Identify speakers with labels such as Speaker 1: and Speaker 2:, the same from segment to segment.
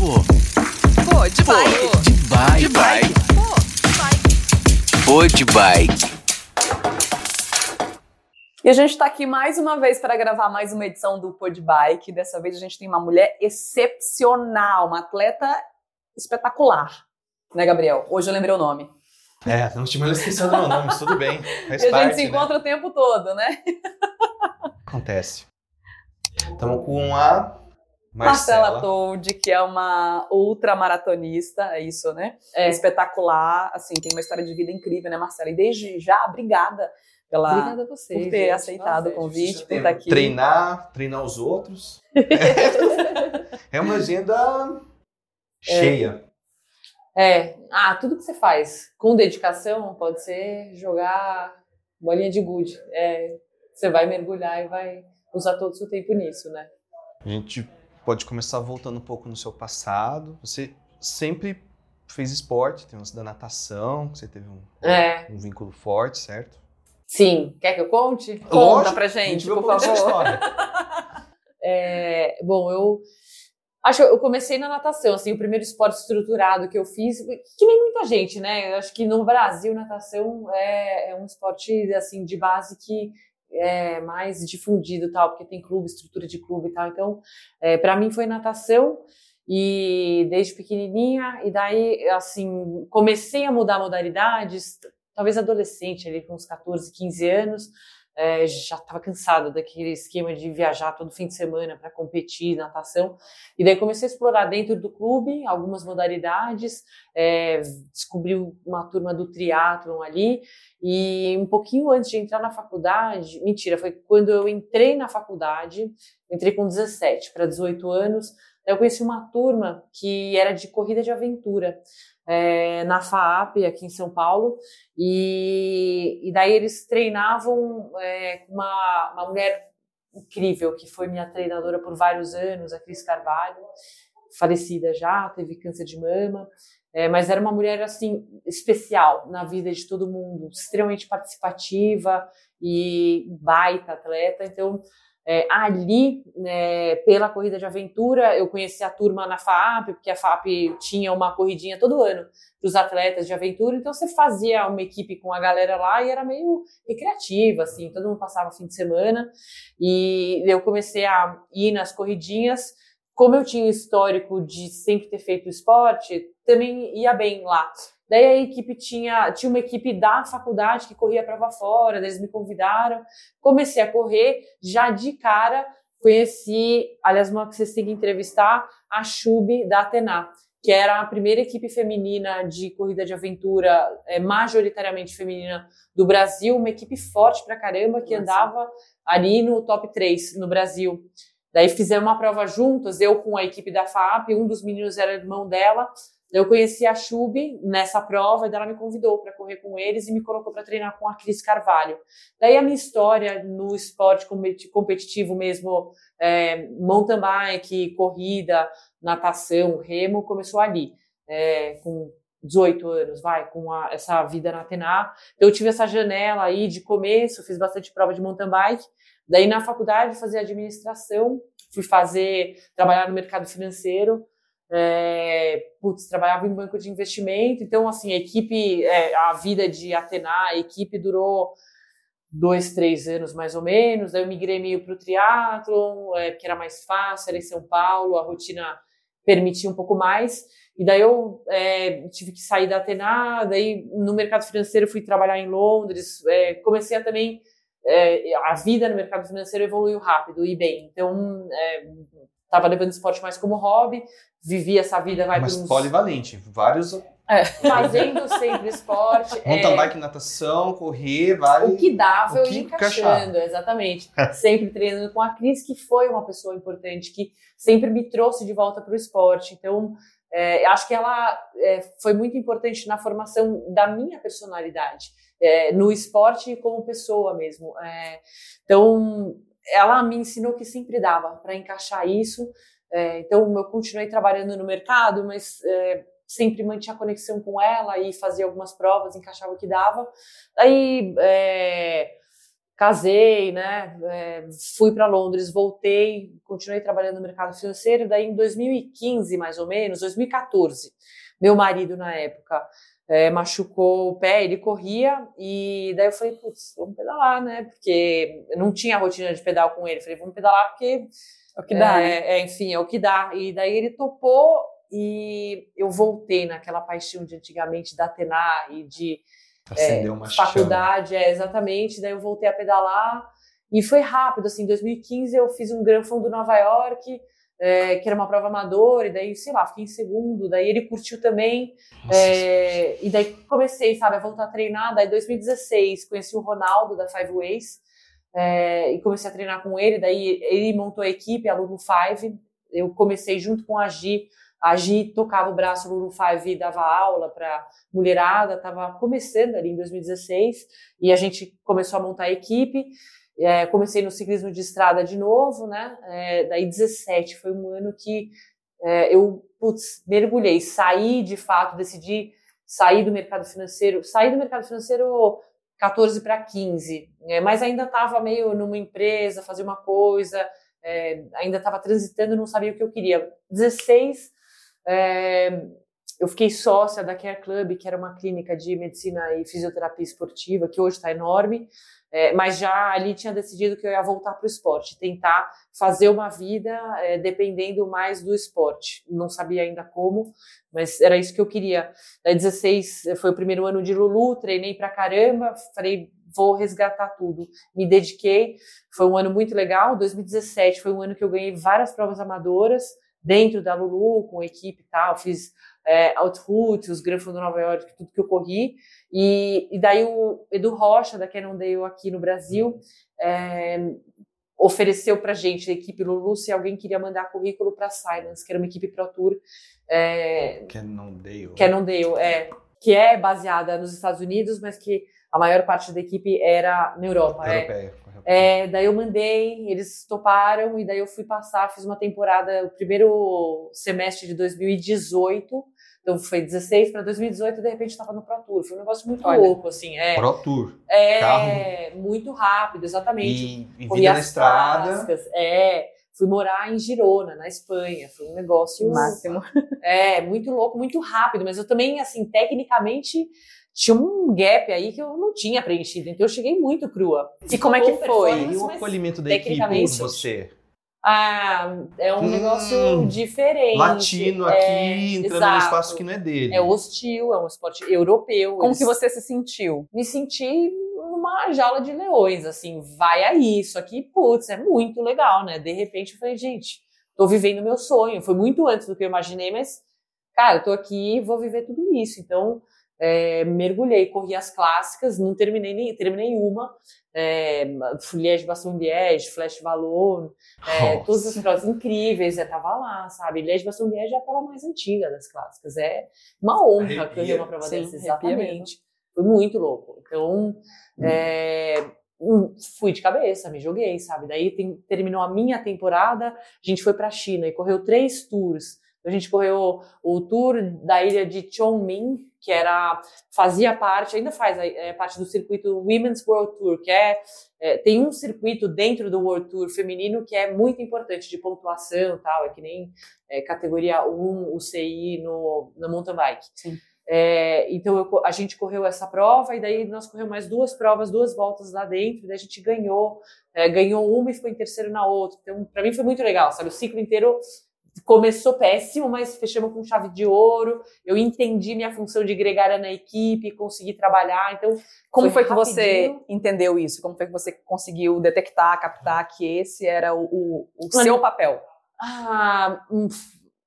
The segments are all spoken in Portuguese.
Speaker 1: Pô,
Speaker 2: Pô, de bike.
Speaker 1: de bike.
Speaker 3: De bike.
Speaker 2: Pô, de bike.
Speaker 3: Pô, de bike.
Speaker 4: E a gente está aqui mais uma vez para gravar mais uma edição do Pod Bike. Dessa vez a gente tem uma mulher excepcional, uma atleta espetacular. Né, Gabriel? Hoje eu lembrei o nome.
Speaker 5: É, não tinha esquecido meu nome, mas tudo bem. Faz
Speaker 4: e a
Speaker 5: parte,
Speaker 4: gente se
Speaker 5: né?
Speaker 4: encontra o tempo todo, né?
Speaker 5: Acontece. Estamos com a
Speaker 4: Marcela,
Speaker 5: Marcela.
Speaker 4: Toldi, que é uma ultramaratonista, é isso, né? É espetacular, assim, tem uma história de vida incrível, né, Marcela? E desde já, obrigada pela
Speaker 2: Obrigada a você.
Speaker 4: por ter
Speaker 2: gente.
Speaker 4: aceitado
Speaker 2: Nossa,
Speaker 4: o convite,
Speaker 5: Precisa
Speaker 4: por estar aqui.
Speaker 5: Treinar, treinar os outros. é uma agenda cheia.
Speaker 2: É, ah, tudo que você faz com dedicação pode ser jogar bolinha de gude. É, você vai mergulhar e vai usar todo o seu tempo nisso, né?
Speaker 5: A gente pode começar voltando um pouco no seu passado. Você sempre fez esporte, tem lance da natação, que você teve um,
Speaker 2: É,
Speaker 5: um vínculo forte, certo?
Speaker 2: sim. Quer que eu conte?
Speaker 4: Conta
Speaker 5: Lógico,
Speaker 4: pra
Speaker 5: gente
Speaker 4: por
Speaker 5: dessa
Speaker 4: favor.
Speaker 5: história.
Speaker 2: É, bom, eu acho que eu comecei na natação, assim, o primeiro esporte estruturado que eu fiz, que nem muita gente, né? Eu acho que no Brasil natação é, é um esporte assim de base que é mais difundido tal, porque tem clube, estrutura de clube e tal. Então, é, para mim foi natação e desde pequenininha e daí assim comecei a mudar modalidades, talvez adolescente ali com uns 14, 15 anos. É, já estava cansada daquele esquema de viajar todo fim de semana para competir natação. E daí comecei a explorar dentro do clube algumas modalidades, é, descobri uma turma do triatlon ali. E um pouquinho antes de entrar na faculdade, mentira, foi quando eu entrei na faculdade, entrei com 17 para 18 anos. Eu conheci uma turma que era de corrida de aventura. É, na FAAP, aqui em São Paulo, e, e daí eles treinavam é, uma, uma mulher incrível, que foi minha treinadora por vários anos, a Cris Carvalho, falecida já, teve câncer de mama, é, mas era uma mulher assim especial na vida de todo mundo, extremamente participativa e baita atleta. Então, é, ali, né, pela corrida de aventura, eu conheci a turma na FAAP, porque a FAAP tinha uma corridinha todo ano para os atletas de aventura, então você fazia uma equipe com a galera lá e era meio recreativa, assim, todo mundo passava fim de semana, e eu comecei a ir nas corridinhas, como eu tinha histórico de sempre ter feito esporte, também ia bem lá. Daí a equipe tinha, tinha uma equipe da faculdade que corria a prova fora, eles me convidaram, comecei a correr, já de cara conheci, aliás, uma que vocês têm que entrevistar, a Chube da Atena, que era a primeira equipe feminina de corrida de aventura, é, majoritariamente feminina do Brasil, uma equipe forte pra caramba, que
Speaker 4: Nossa.
Speaker 2: andava ali no top 3 no Brasil. Daí fizemos uma prova juntas, eu com a equipe da FAP, um dos meninos era irmão dela. Eu conheci a Chube nessa prova e ela me convidou para correr com eles e me colocou para treinar com a Cris Carvalho. Daí a minha história no esporte competi- competitivo mesmo, é, mountain bike, corrida, natação, remo, começou ali, é, com 18 anos, vai, com a- essa vida na Atena. Então eu tive essa janela aí de começo, fiz bastante prova de mountain bike. Daí na faculdade fazia administração, fui fazer, trabalhar no mercado financeiro, é, putz, trabalhava em banco de investimento, então assim, a equipe, é, a vida de Atena, a equipe durou dois, três anos mais ou menos, daí eu migrei meio para o triatlon, é, porque era mais fácil, era em São Paulo, a rotina permitia um pouco mais, e daí eu é, tive que sair da Atena, daí no mercado financeiro fui trabalhar em Londres, é, comecei a também é, a vida no mercado financeiro evoluiu rápido e bem. Então, estava levando esporte mais como hobby, vivi essa vida vai
Speaker 5: Mas
Speaker 2: por uns-
Speaker 5: polivalente, vários.
Speaker 2: fazendo sempre esporte.
Speaker 5: Mountain
Speaker 2: é,
Speaker 5: bike, natação, correr, vai.
Speaker 2: o que dava
Speaker 5: o
Speaker 2: eu
Speaker 5: que
Speaker 2: ia encaixando, exatamente. sempre treinando com a Cris, que foi uma pessoa importante, que sempre me trouxe de volta para o esporte. Então, é, acho que ela é, foi muito importante na formação da minha personalidade, é, no esporte e como pessoa mesmo. É, então, ela me ensinou que sempre dava para encaixar isso. É, então, eu continuei trabalhando no mercado, mas é, sempre mantinha conexão com ela e fazia algumas provas, encaixava o que dava. Aí, é, casei, né? É, fui para Londres, voltei, continuei trabalhando no mercado financeiro. Daí, em 2015, mais ou menos, 2014, meu marido na época é, machucou o pé, ele corria, e daí eu falei, putz, vamos pedalar, né? Porque eu não tinha rotina de pedal com ele. Falei, vamos pedalar porque.
Speaker 4: É o que dá,
Speaker 2: é,
Speaker 4: né?
Speaker 2: é, enfim, é o que dá. E daí ele topou e eu voltei naquela paixão de antigamente da Atena e de
Speaker 5: Acendeu uma chama.
Speaker 2: faculdade, é, exatamente. Daí eu voltei a pedalar e foi rápido, assim, em 2015 eu fiz um Gran Fundo Nova York, é, que era uma prova amadora, e daí, sei lá, fiquei em segundo, daí ele curtiu também, é, e daí comecei, sabe, a voltar a treinar, daí em 2016 conheci o Ronaldo da Five Ways, é, e comecei a treinar com ele, daí ele montou a equipe, a Lulu Five, eu comecei junto com a Gi, a Gi tocava o braço Lulu Five e dava aula para mulherada, estava começando ali em 2016, e a gente começou a montar a equipe, é, comecei no ciclismo de estrada de novo, né? É, daí 17 foi um ano que é, eu putz, mergulhei, saí de fato, decidi sair do mercado financeiro, saí do mercado financeiro 14 para 15, é, mas ainda estava meio numa empresa, fazia uma coisa, é, ainda estava transitando, não sabia o que eu queria. 16, é, eu fiquei sócia da Care Club, que era uma clínica de medicina e fisioterapia esportiva, que hoje está enorme. É, mas já ali tinha decidido que eu ia voltar para o esporte, tentar fazer uma vida é, dependendo mais do esporte. Não sabia ainda como, mas era isso que eu queria. Daí 16 foi o primeiro ano de Lulu, treinei pra caramba, falei vou resgatar tudo. Me dediquei, foi um ano muito legal. 2017 foi um ano que eu ganhei várias provas amadoras dentro da Lulu, com equipe e tal, fiz é, Outroute, os Gran Fundo Nova York, tudo que eu corri. E, e daí o Edu Rocha, da Cannondale aqui no Brasil, é, ofereceu pra gente, a equipe Lulu, se alguém queria mandar currículo para Silence, que era uma equipe Pro Tour. É,
Speaker 5: Cannondale.
Speaker 2: Cannondale, é, que é baseada nos Estados Unidos, mas que a maior parte da equipe era na Europa. é.
Speaker 5: Europeia, correto.
Speaker 2: É, daí eu mandei, eles toparam, e daí eu fui passar, fiz uma temporada, o primeiro semestre de 2018, então foi 16 para 2018, e de repente estava no Pro Tour. Foi um negócio muito
Speaker 4: Olha.
Speaker 2: louco, assim. É,
Speaker 5: Pro Tour.
Speaker 2: é
Speaker 5: carro.
Speaker 2: muito rápido, exatamente.
Speaker 5: E, e vida na estrada.
Speaker 2: clássicas, É, fui morar em Girona, na Espanha. Foi um negócio
Speaker 4: Máximo.
Speaker 2: é, muito louco, muito rápido, mas eu também, assim, tecnicamente tinha um gap aí que eu não tinha preenchido, então eu cheguei muito crua.
Speaker 4: E como é que foi?
Speaker 5: E o acolhimento da equipe
Speaker 2: tecnicamente-
Speaker 5: você?
Speaker 2: Ah, é um
Speaker 5: Hum,
Speaker 2: negócio diferente.
Speaker 5: Latino
Speaker 2: é,
Speaker 5: aqui, entrando num
Speaker 2: exato.
Speaker 5: espaço que não é dele.
Speaker 2: É hostil, é um esporte europeu.
Speaker 4: Como
Speaker 2: eles-
Speaker 4: que você se sentiu?
Speaker 2: Me senti numa jaula de leões, assim, vai aí, isso aqui, putz, é muito legal, né? De repente eu falei, gente, tô vivendo meu sonho. Foi muito antes do que eu imaginei, mas, cara, eu tô aqui e vou viver tudo isso. Então, é, mergulhei, corri as clássicas, não terminei nem, terminei uma, é, Liège, Baston Liège, Flash Valor, é, todas as provas incríveis, eu tava lá, sabe? Liège, Baston Liège é a prova mais antiga das clássicas, é uma honra
Speaker 5: Arrepia.
Speaker 2: correr uma prova
Speaker 4: Sim,
Speaker 2: dessa,
Speaker 4: arrepia
Speaker 2: exatamente. Foi muito louco. Então, é, hum, fui de cabeça, me joguei, sabe? Daí tem- terminou a minha temporada, a gente foi pra China e correu três tours. A gente correu o tour da ilha de Chongming, que era fazia parte, ainda faz é, parte do circuito Women's World Tour, que é, é, tem um circuito dentro do World Tour feminino que é muito importante de pontuação, e tal, é que nem é, categoria 1 UCI no no mountain bike.
Speaker 4: Sim.
Speaker 2: É, então eu a gente correu essa prova e daí nós corremos mais duas provas, duas voltas lá dentro, e daí a gente ganhou, é, ganhou uma e ficou em terceiro na outra. Então para mim foi muito legal, sabe? O ciclo inteiro começou péssimo, mas fechamos com chave de ouro. Eu entendi minha função de gregária na equipe, consegui trabalhar. Então
Speaker 4: Como
Speaker 2: Foi
Speaker 4: foi, que você entendeu isso? Como foi que você conseguiu detectar, captar que esse era o, o- o seu papel?
Speaker 2: Ah, um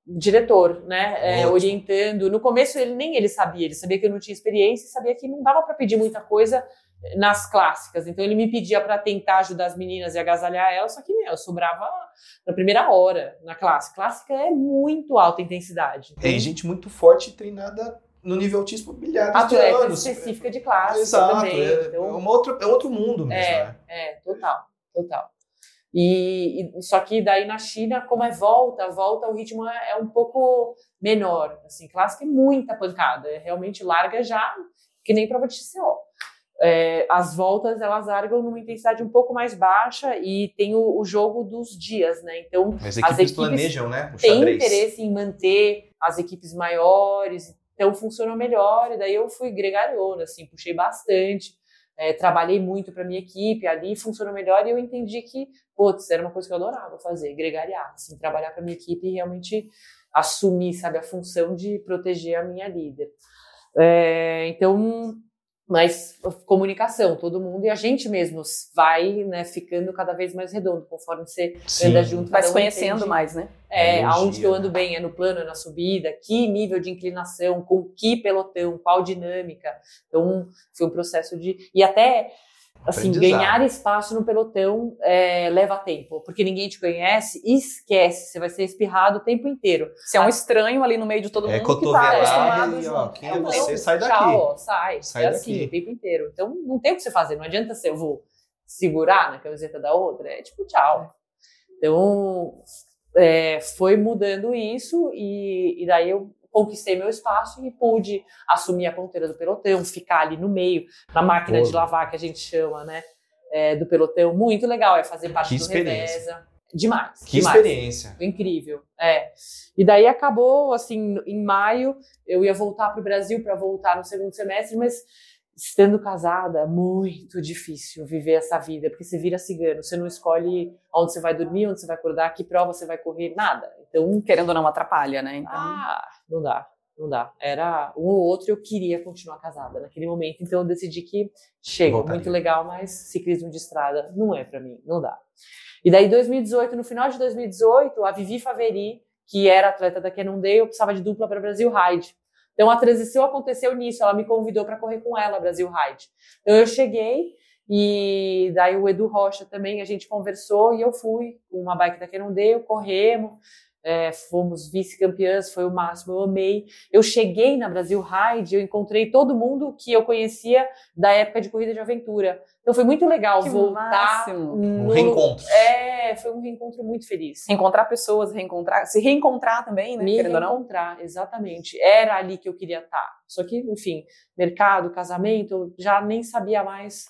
Speaker 2: diretor, né? é, orientando. No começo ele nem ele sabia, ele sabia que eu não tinha experiência e sabia que não dava para pedir muita coisa nas clássicas. Então ele me pedia para tentar ajudar as meninas e agasalhar elas, só que meu, eu sobrava na primeira hora na classe. Clássica é muito alta intensidade.
Speaker 5: É, e gente muito forte e treinada no nível altíssimo milhares de
Speaker 2: atleta
Speaker 5: anos.
Speaker 2: específica de classe
Speaker 5: Exato,
Speaker 2: também.
Speaker 5: é,
Speaker 2: então,
Speaker 5: é uma outra, é outro mundo mesmo,
Speaker 2: É,
Speaker 5: né?
Speaker 2: é, total, total. E, e- só que daí na China, como é volta, volta, o ritmo é, é um pouco menor. Assim, clássica é muita pancada, é realmente larga já, que nem prova de TCO. É, as voltas elas largam numa intensidade um pouco mais baixa e tem o, o jogo dos dias, né? Então
Speaker 5: As equipes,
Speaker 2: as equipes
Speaker 5: planejam, né? O
Speaker 2: têm interesse em manter as equipes maiores, então funcionou melhor. E daí eu fui gregariona, assim, puxei bastante, é, trabalhei muito para minha equipe ali, funcionou melhor e eu entendi que, putz, era uma coisa que eu adorava fazer, gregariar, assim, trabalhar para minha equipe e realmente assumir, sabe, a função de proteger a minha líder. É, então, mas comunicação, todo mundo e a gente mesmo vai, né, ficando cada vez mais redondo conforme você
Speaker 5: Sim.
Speaker 2: anda junto,
Speaker 4: Vai se
Speaker 2: um
Speaker 4: conhecendo
Speaker 2: entende
Speaker 4: mais, né?
Speaker 2: é,
Speaker 5: Energia,
Speaker 2: aonde que eu ando
Speaker 5: né?
Speaker 2: bem, é no plano, é na subida, que nível de inclinação, com que pelotão, qual dinâmica. Então, foi um processo de. E até, assim, ganhar espaço no pelotão é, leva tempo, porque ninguém te conhece, esquece, você vai ser espirrado o tempo inteiro.
Speaker 4: Se é um estranho ali no meio de todo
Speaker 5: É
Speaker 4: mundo que tá acostumado
Speaker 5: e, ó,
Speaker 4: junto.
Speaker 5: quem é você? Sai
Speaker 2: tchau,
Speaker 5: daqui.
Speaker 2: ó, sai.
Speaker 5: Sai
Speaker 2: é assim,
Speaker 5: daqui.
Speaker 2: o tempo inteiro. Então, não tem o que você fazer, não adianta ser, eu vou segurar na camiseta da outra, é tipo, tchau. Então, é, foi mudando isso e, e daí eu conquistei meu espaço e pude assumir a ponteira do pelotão, ficar ali no meio, na máquina de
Speaker 5: Boa.
Speaker 2: lavar que a gente chama, né, é, do pelotão. Muito legal, é fazer parte
Speaker 5: Que
Speaker 2: do reveza. Demais,
Speaker 5: Que
Speaker 2: demais.
Speaker 5: experiência.
Speaker 2: Incrível, é. E daí acabou, assim, em maio, eu ia voltar para o Brasil para voltar no segundo semestre, mas estando casada, é muito difícil viver essa vida, porque você vira cigano, você não escolhe onde você vai dormir, onde você vai acordar, que prova você vai correr, nada. Então,
Speaker 4: Querendo ou não, atrapalha, né? Então,
Speaker 2: ah, não dá, não dá. Era um ou outro, eu queria continuar casada naquele momento, então eu decidi que chega,
Speaker 5: Voltaria.
Speaker 2: muito legal, mas ciclismo de estrada não é para mim, não dá. E daí, 2018, no final de 2018, a Vivi Faveri, que era atleta da Cannondale, eu precisava de dupla para Brasil Ride. Então a transição aconteceu nisso, ela me convidou para correr com ela, Brasil Ride. Então eu cheguei e daí o Edu Rocha também, a gente conversou e eu fui com uma bike da Cannondale, corremos, é, fomos vice-campeãs, foi o máximo, eu amei. Eu cheguei na Brasil Ride, eu encontrei todo mundo que eu conhecia da época de corrida de aventura. Então foi muito legal
Speaker 4: Que
Speaker 2: voltar.
Speaker 4: máximo.
Speaker 5: Um
Speaker 2: no-
Speaker 5: reencontro.
Speaker 2: É, foi um reencontro muito feliz.
Speaker 4: reencontrar pessoas, reencontrar, se reencontrar também, né?
Speaker 2: Me
Speaker 4: Querendo ou não.
Speaker 2: reencontrar, exatamente. Era ali que eu queria estar. Só que, enfim, mercado, casamento, eu já nem sabia mais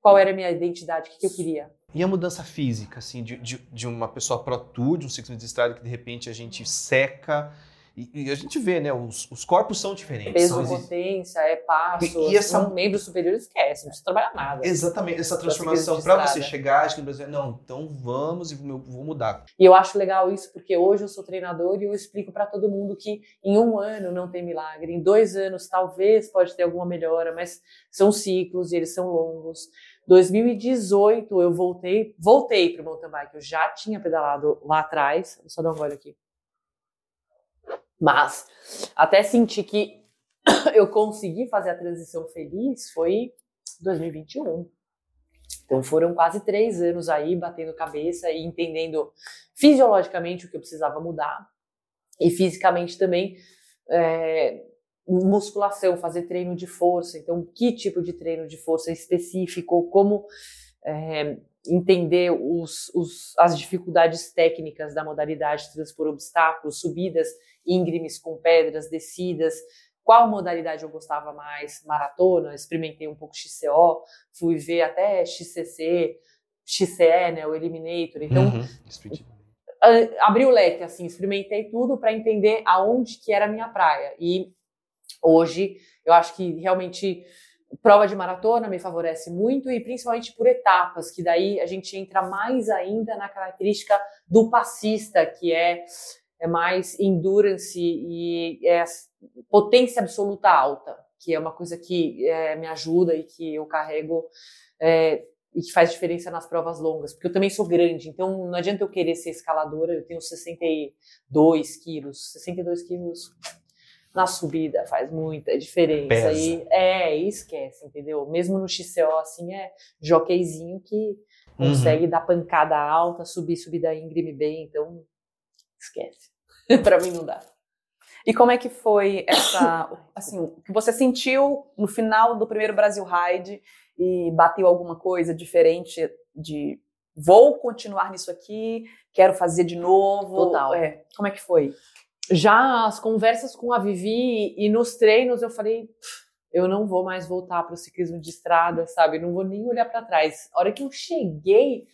Speaker 2: qual era a minha identidade, o que, que eu queria.
Speaker 5: E a mudança física, assim, de, de, de uma pessoa pro de um ciclo de estrada que de repente a gente seca. E, e a gente vê, né? Os, os corpos são diferentes.
Speaker 2: Peso,
Speaker 5: são
Speaker 2: potência, é passo.
Speaker 5: E- e essa-
Speaker 2: um membro superior esquece, não precisa trabalhar nada.
Speaker 5: Exatamente, essa transformação para você chegar, acho que no Brasil, não, então vamos e vou mudar.
Speaker 2: E eu acho legal isso porque hoje eu sou treinador e eu explico para todo mundo que em um ano não tem milagre, em dois anos talvez pode ter alguma melhora, mas são ciclos e eles são longos. 2018 eu voltei, voltei para o mountain bike, eu já tinha pedalado lá atrás, vou só dar um gole aqui. Mas até sentir que eu consegui fazer a transição feliz foi 2021. Então foram quase três anos aí batendo cabeça e entendendo fisiologicamente o que eu precisava mudar e fisicamente também é, musculação, fazer treino de força. Então, que tipo de treino de força específico, como é, entender os, os, as dificuldades técnicas da modalidade de transpor obstáculos, subidas íngremes com pedras, descidas, qual modalidade eu gostava mais, maratona, experimentei um pouco XCO, fui ver até XCC, XCE, né, o Eliminator, então
Speaker 5: Uhum.
Speaker 2: Abri o leque, assim, experimentei tudo para entender aonde que era a minha praia. E hoje eu acho que realmente prova de maratona me favorece muito e principalmente por etapas, que daí a gente entra mais ainda na característica do passista, que é, é mais endurance e é potência absoluta alta, que é uma coisa que é, me ajuda e que eu carrego é, e que faz diferença nas provas longas, porque eu também sou grande, então não adianta eu querer ser escaladora, eu tenho 62 quilos, 62 quilos na subida faz muita diferença.
Speaker 5: Pesa.
Speaker 2: E, é, e esquece, entendeu? Mesmo no XCO, assim, é jockeyzinho que
Speaker 5: Uhum.
Speaker 2: consegue dar pancada alta, subir subida íngreme bem, então esquece. pra mim não dá.
Speaker 4: E como é que foi essa, assim, o que você sentiu no final do primeiro Brasil Ride e bateu alguma coisa diferente de vou continuar nisso aqui, quero fazer de novo?
Speaker 2: Total.
Speaker 4: É, como é que foi?
Speaker 2: Já as conversas com a Vivi e nos treinos eu falei, "Pff, eu não vou mais voltar para o ciclismo de estrada, sabe? Não vou nem olhar para trás. A hora que eu cheguei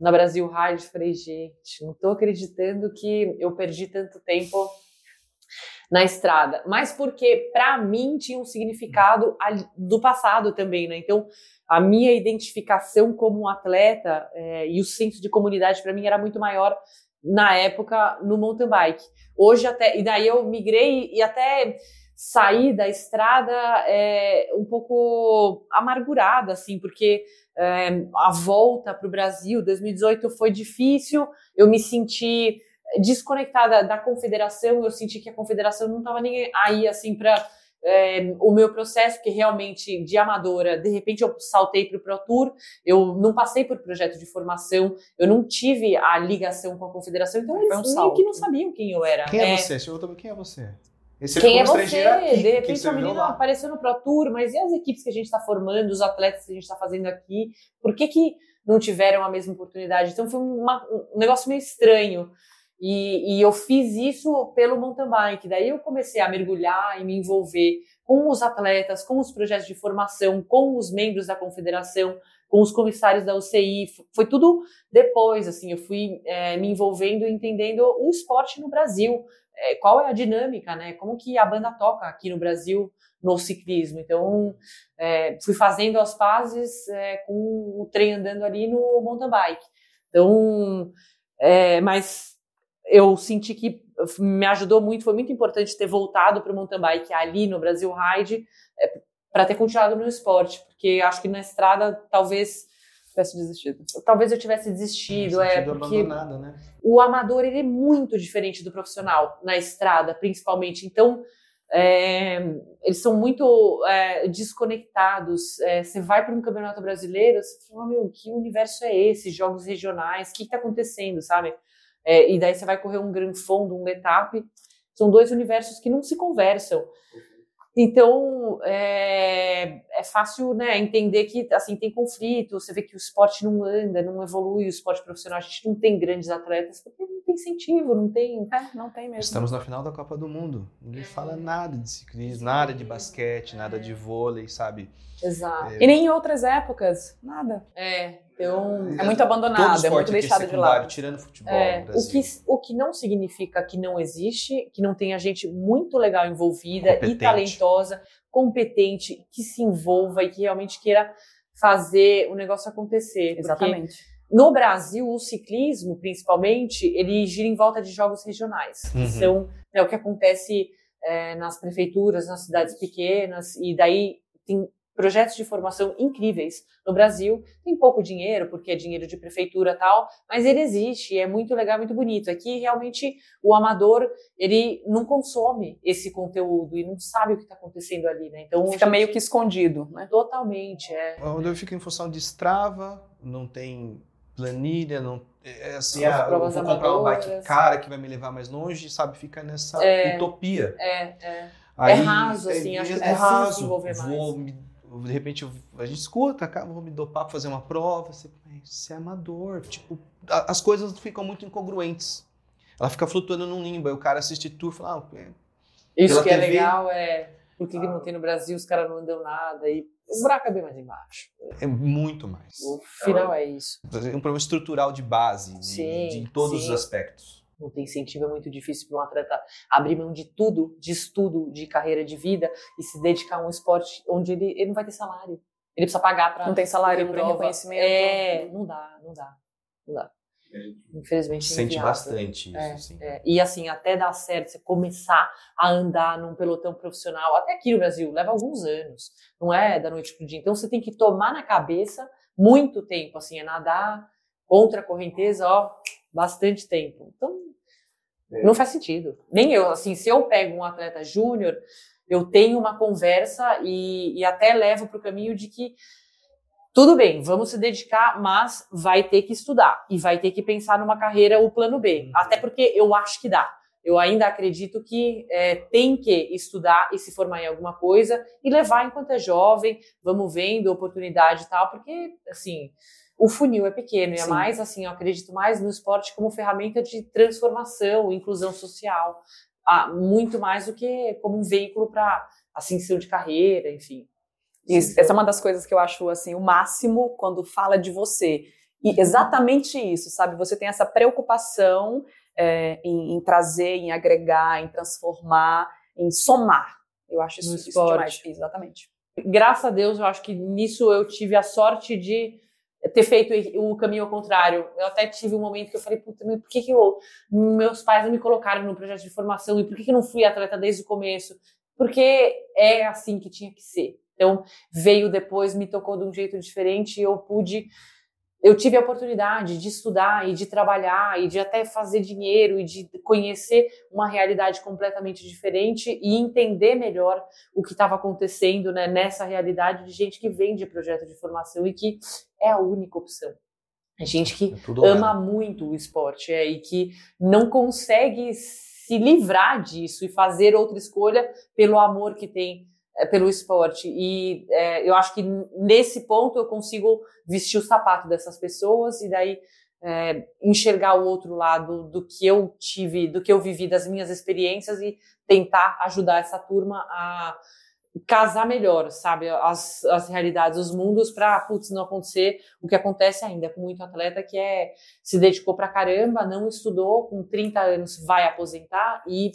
Speaker 2: na Brasil Ride, falei, gente, não estou acreditando que eu perdi tanto tempo na estrada, mas porque para mim tinha um significado do passado também, né? Então a minha identificação como atleta é, e o senso de comunidade para mim era muito maior na época no mountain bike. Hoje até e daí eu migrei e até saí da estrada é, um pouco amargurada assim, porque é, a volta para o Brasil 2018 foi difícil. Eu me senti desconectada da confederação, eu senti que a confederação não estava nem aí assim para é, o meu processo, que realmente de amadora, de repente eu saltei para o Pro Tour, eu não passei por projeto de formação, eu não tive a ligação com a confederação, então eles um meio que não sabiam quem eu era.
Speaker 5: Quem é, é você? Você quem é você?
Speaker 2: Esse quem é você? Aqui, de repente a menina apareceu no Pro Tour, mas e as equipes que a gente está formando, os atletas que a gente está fazendo aqui? Por que, que não tiveram a mesma oportunidade? Então foi uma, um negócio meio estranho. E, e, eu fiz isso pelo mountain bike. Daí eu comecei a mergulhar e me envolver com os atletas, com os projetos de formação, com os membros da confederação, com os comissários da UCI. Foi tudo depois, assim, eu fui é, me envolvendo e entendendo o esporte no Brasil. É, qual é a dinâmica, né? Como que a banda toca aqui no Brasil no ciclismo. Então, é, fui fazendo as pazes é, com o trem andando ali no mountain bike. Então, é, mas eu senti que me ajudou muito, foi muito importante ter voltado para o mountain bike ali no Brasil Ride é, para ter continuado no esporte, porque acho que na estrada talvez tivesse desistido. Talvez eu tivesse desistido, é porque né? o amador ele é muito diferente do profissional na estrada, principalmente. Então é, eles são muito é, desconectados. É, você vai para um campeonato brasileiro, você fala, meu, que universo é esse? Jogos regionais, o que está acontecendo, sabe? É, e daí você vai correr um Grand Fondo, um Letap. São dois universos que não se conversam. Então, é, é, fácil né, entender que assim tem conflito, você vê que o esporte não anda, não evolui, o esporte profissional, a gente não tem grandes atletas, porque não tem incentivo, não tem.
Speaker 4: É, não tem mesmo.
Speaker 5: Estamos na final da Copa do Mundo. Ninguém fala nada de ciclismo, nada de basquete, nada de vôlei, sabe?
Speaker 2: Exato.
Speaker 4: É... E nem em outras épocas, nada.
Speaker 2: É. Então,
Speaker 4: é muito abandonado, é muito deixado de lado.
Speaker 5: Tirando futebol
Speaker 2: é, o, que, o que não significa que não existe, que não tenha gente muito legal envolvida competente. e talentosa, competente, que se envolva e que realmente queira fazer o negócio acontecer.
Speaker 4: Exatamente.
Speaker 2: No Brasil, o ciclismo, principalmente, ele gira em volta de jogos regionais. Uhum. Que são é, o que acontece é, nas prefeituras, nas cidades pequenas, e daí tem projetos de formação incríveis no Brasil. Tem pouco dinheiro, porque é dinheiro de prefeitura e tal, mas ele existe, é muito legal, muito bonito. Aqui, realmente, o amador, ele não consome esse conteúdo e não sabe o que está acontecendo ali, né?
Speaker 4: Então, Fica gente... meio que escondido, né?
Speaker 2: Totalmente, é.
Speaker 5: Onde eu fico em função de Strava, não tem planilha, não é, é assim, ah, eu vou comprar um bike cara que vai me levar mais longe, sabe? Fica nessa
Speaker 2: é,
Speaker 5: utopia.
Speaker 2: É, é. Aí, é raso, assim, é, acho que é raso, desenvolver mais.
Speaker 5: Vou me de repente a gente escuta, cara, vou me dopar para fazer uma prova, você, você é amador, tipo, as coisas ficam muito incongruentes. Ela fica flutuando num limbo, aí o cara assiste tour e fala, ah,
Speaker 2: Isso que TV, é legal é, por que, ah, não tem no Brasil, os caras não andam nada, e o buraco é bem mais embaixo.
Speaker 5: É muito mais.
Speaker 2: O final é, é isso.
Speaker 5: É um problema estrutural de base, de, sim, de, em todos sim. os aspectos
Speaker 2: não tem incentivo, é muito difícil para um atleta abrir mão de tudo, de estudo, de carreira de vida e se dedicar a um esporte onde ele, ele não vai ter salário. Ele precisa pagar para.
Speaker 4: Não tem salário, não tem reconhecimento.
Speaker 2: É, não dá, não dá, não dá. Infelizmente.
Speaker 5: É Sente bastante isso,
Speaker 2: é, assim. é. E assim, até dar certo, você começar a andar num pelotão profissional, até aqui no Brasil, leva alguns anos. Não é da noite pro dia. Então você tem que tomar na cabeça muito tempo, assim, é nadar contra a correnteza, ó, bastante tempo. Então, é. Não faz sentido. Nem eu, assim, se eu pego um atleta júnior, eu tenho uma conversa e, e até levo para o caminho de que tudo bem, vamos se dedicar, mas vai ter que estudar e vai ter que pensar numa carreira, o plano B. Uhum. Até porque eu acho que dá. Eu ainda acredito que é, tem que estudar e se formar em alguma coisa e levar enquanto é jovem, vamos vendo oportunidade e tal, porque, assim, o funil é pequeno e é mais assim, eu acredito mais no esporte como ferramenta de transformação, inclusão social, ah, muito mais do que como um veículo para ascensão de carreira, enfim.
Speaker 4: Isso, essa é uma das coisas que eu acho assim o máximo quando fala de você. E exatamente isso, sabe? Você tem essa preocupação é, em, em, trazer, em agregar, em transformar, em somar. Eu acho isso, isso demais. Exatamente.
Speaker 2: Graças a Deus, eu acho que nisso eu tive a sorte de ter feito o caminho ao contrário. Eu até tive um momento que eu falei, puta, por que, que eu, meus pais não me colocaram no projeto de formação e por que, que eu não fui atleta desde o começo? Porque é assim que tinha que ser. Então, veio depois, me tocou de um jeito diferente e eu pude eu tive a oportunidade de estudar e de trabalhar e de até fazer dinheiro e de conhecer uma realidade completamente diferente e entender melhor o que estava acontecendo né, nessa realidade de gente que vem de projeto de formação e que é a única opção. É gente que é ama muito o esporte é, e que não consegue se livrar disso e fazer outra escolha pelo amor que tem pelo esporte. E é, eu acho que nesse ponto eu consigo vestir o sapato dessas pessoas e daí é, enxergar o outro lado do que eu tive, do que eu vivi, das minhas experiências e tentar ajudar essa turma a casar melhor, sabe, as, as realidades, os mundos, para, putz, não acontecer o que acontece ainda com muito atleta que é se dedicou pra caramba, não estudou, com 30 anos vai aposentar e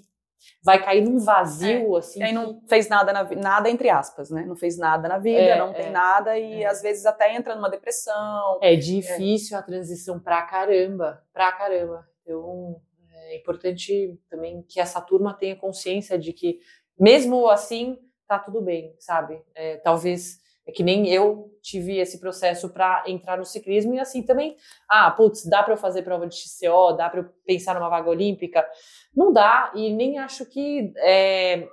Speaker 2: vai cair num vazio,
Speaker 4: é.
Speaker 2: assim.
Speaker 4: E aí não fez nada, na, nada entre aspas, né? Não fez nada na vida, é, não tem é, nada e é. às vezes até entra numa depressão.
Speaker 2: É difícil a transição pra caramba, pra caramba. Então é importante também que essa turma tenha consciência de que mesmo assim tá tudo bem, sabe? É, talvez é que nem eu tive esse processo para entrar no ciclismo e assim também, ah, putz, dá para eu fazer prova de XCO, dá para eu pensar numa vaga olímpica? Não dá e nem acho que é,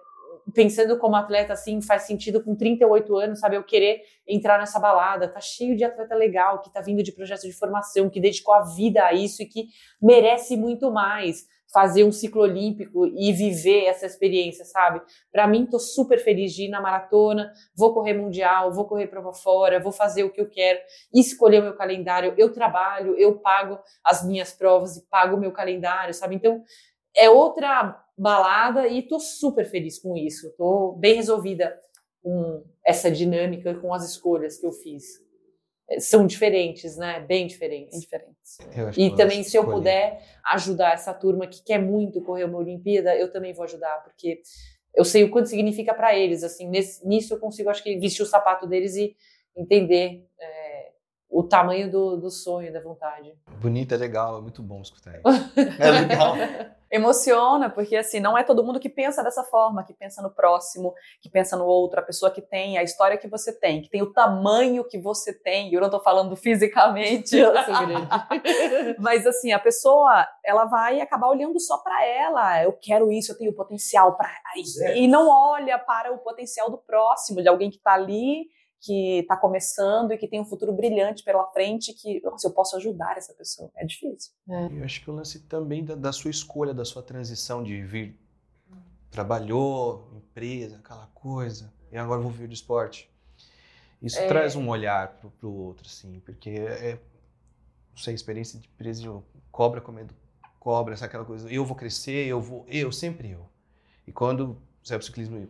Speaker 2: pensando como atleta assim faz sentido com 38 anos, sabe, eu querer entrar nessa balada, tá cheio de atleta legal que tá vindo de projetos de formação, que dedicou a vida a isso e que merece muito mais fazer um ciclo olímpico e viver essa experiência, sabe? Para mim, tô super feliz de ir na maratona, vou correr mundial, vou correr prova fora, vou fazer o que eu quero, escolher o meu calendário, eu trabalho, eu pago as minhas provas e pago o meu calendário, sabe? Então, é outra balada e tô super feliz com isso, tô bem resolvida com essa dinâmica, com as escolhas que eu fiz são diferentes, né? Bem diferentes. Bem diferentes. E também, se eu puder ajudar essa turma que quer muito correr uma Olimpíada, eu também vou ajudar, porque eu sei o quanto significa para eles. Assim, nesse, nisso eu consigo, acho que, vestir o sapato deles e entender é, o tamanho do, do sonho, da vontade.
Speaker 5: Bonito, é legal, é muito bom escutar isso. é legal.
Speaker 4: Emociona, porque assim, não é todo mundo que pensa dessa forma, que pensa no próximo, que pensa no outro, a pessoa que tem a história que você tem, que tem o tamanho que você tem. Eu não tô falando fisicamente, eu sou grande. Mas assim, a pessoa, ela vai acabar olhando só para ela. Eu quero isso, eu tenho potencial para e não olha para o potencial do próximo, de alguém que tá ali que está começando e que tem um futuro brilhante pela frente, que nossa, eu posso ajudar essa pessoa. É difícil. É.
Speaker 5: Eu acho que o lance também da, da, sua escolha, da sua transição de vir, trabalhou, empresa, aquela coisa, e agora vou vir do esporte. Isso é. traz um olhar para o outro, assim, porque é, é, não sei, experiência de empresa de cobra comendo cobra, essa aquela coisa, eu vou crescer, eu vou, eu, sempre eu. E quando o ciclismo,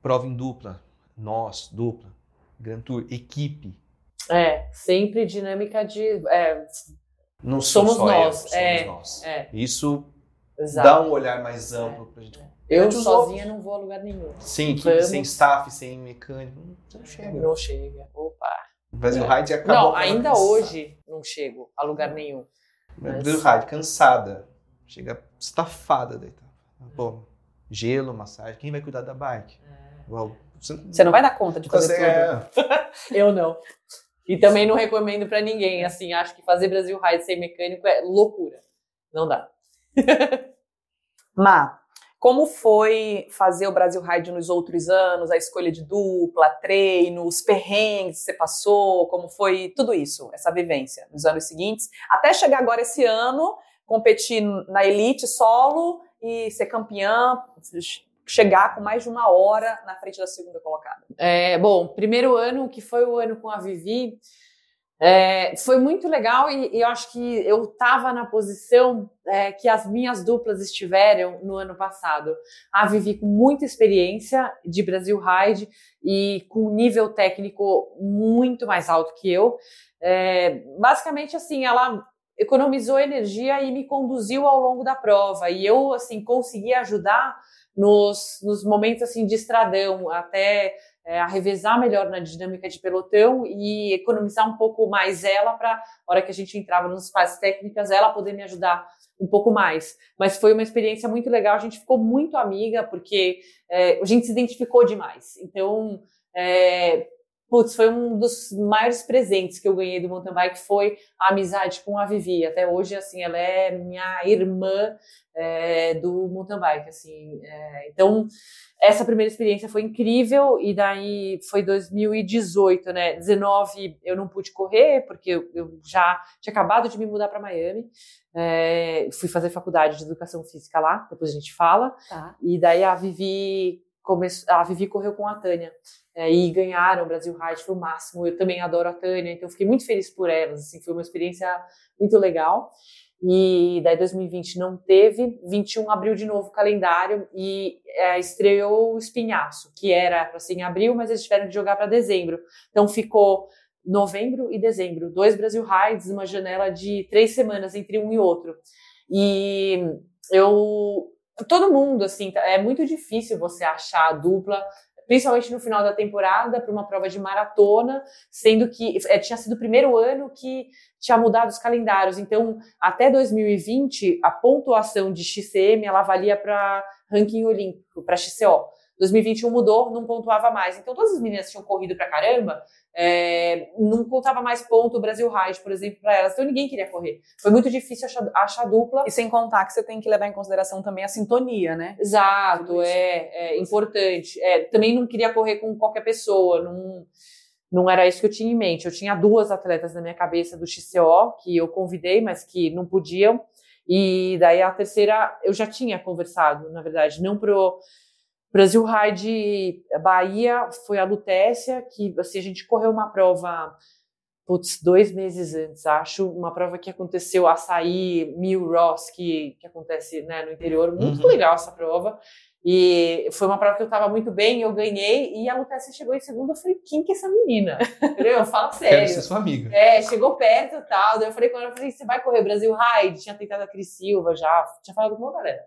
Speaker 5: prova em dupla, nós, dupla, Grand Tour, equipe.
Speaker 2: É, sempre dinâmica de. É,
Speaker 5: não somos nós. Eu, somos é, nós. É. Isso Exato. dá um olhar mais amplo é. pra gente.
Speaker 2: Eu, sozinha outros. não vou a lugar nenhum.
Speaker 5: Sim, equipe, sem staff, sem mecânico. Não chega.
Speaker 2: Não chega. Opa.
Speaker 5: O Brasil é. Ride acabou.
Speaker 2: Não, ainda hoje não chego a lugar nenhum.
Speaker 5: O Brasil Ride, cansada. Chega estafada daí. Bom, gelo, massagem. Quem vai cuidar da bike?
Speaker 4: É. Você não vai dar conta de fazer tudo.
Speaker 2: É... eu não. E também não recomendo para ninguém. Assim, acho que fazer Brasil Ride sem mecânico é loucura. Não dá.
Speaker 4: Má, como foi fazer o Brasil Ride nos outros anos? A escolha de dupla, treino, os perrengues que você passou? Como foi tudo isso, essa vivência nos anos seguintes? Até chegar agora esse ano, competir na elite solo e ser campeã, chegar com mais de uma hora na frente da segunda colocada?
Speaker 2: É, bom, primeiro ano, que foi o ano com a Vivi, É, foi muito legal e, e, eu acho que eu estava na posição é, que as minhas duplas estiveram no ano passado. A Vivi com muita experiência de Brasil Ride e com um nível técnico muito mais alto que eu. É, basicamente, assim, ela economizou energia e me conduziu ao longo da prova. E eu, assim, consegui ajudar nos, nos momentos, assim, de estradão, até é, melhor na dinâmica de pelotão e economizar um pouco mais ela para, hora que a gente entrava nas fases técnicas, ela poder me ajudar um pouco mais. Mas foi uma experiência muito legal, a gente ficou muito amiga, porque é, a gente se identificou demais. Então, é, Putz, foi um dos maiores presentes que eu ganhei do mountain bike foi a amizade com a Vivi. Até hoje, assim, ela é minha irmã é, do mountain bike, assim. É, então, essa primeira experiência foi incrível e daí foi 2018, né? 19 eu não pude correr porque eu, eu já tinha acabado de me mudar para Miami. É, fui fazer faculdade de educação física lá, depois a gente fala. Tá. E daí a Vivi começou, a Vivi correu com a Tânia é, e ganharam o Brasil Ride, foi o máximo. Eu também adoro a Tânia, então fiquei muito feliz por elas. Assim, foi uma experiência muito legal. E daí 2020 não teve, 21 abriu de novo o calendário e é, estreou o Espinhaço, que era para ser em abril, mas eles tiveram que jogar para dezembro. Então ficou novembro e dezembro, dois Brasil Rides, uma janela de três semanas entre um e outro. E eu todo mundo assim, é muito difícil você achar a dupla principalmente no final da temporada, para uma prova de maratona, sendo que é, tinha sido o primeiro ano que tinha mudado os calendários. Então, até 2020, a pontuação de XCM ela valia para ranking olímpico, para XCO. 2021 mudou, não pontuava mais. Então, todas as meninas tinham corrido pra caramba, é, não contava mais ponto o Brasil Ride, por exemplo, para elas. Então, ninguém queria correr. Foi muito difícil achar, achar, dupla.
Speaker 4: E sem contar que você tem que levar em consideração também a sintonia, né?
Speaker 2: Exato, é, é importante. É, também não queria correr com qualquer pessoa, não, não era isso que eu tinha em mente. Eu tinha duas atletas na minha cabeça do XCO, que eu convidei, mas que não podiam. E daí a terceira eu já tinha conversado, na verdade, não pro Brasil Ride Bahia foi a Lutécia, que assim, a gente correu uma prova putz, dois meses antes, acho, uma prova que aconteceu açaí, Mil Ross, que, que acontece né, no interior, muito uhum. legal essa prova. E foi uma prova que eu estava muito bem, eu ganhei, e a Lutécia chegou em segundo, eu falei, quem que é essa menina? Eu falo sério.
Speaker 5: Quero ser sua amiga.
Speaker 2: É, chegou perto e tal, daí eu falei com ela, eu falei, você vai correr Brasil Ride? Tinha tentado a Cris Silva já, tinha falado com uma galera.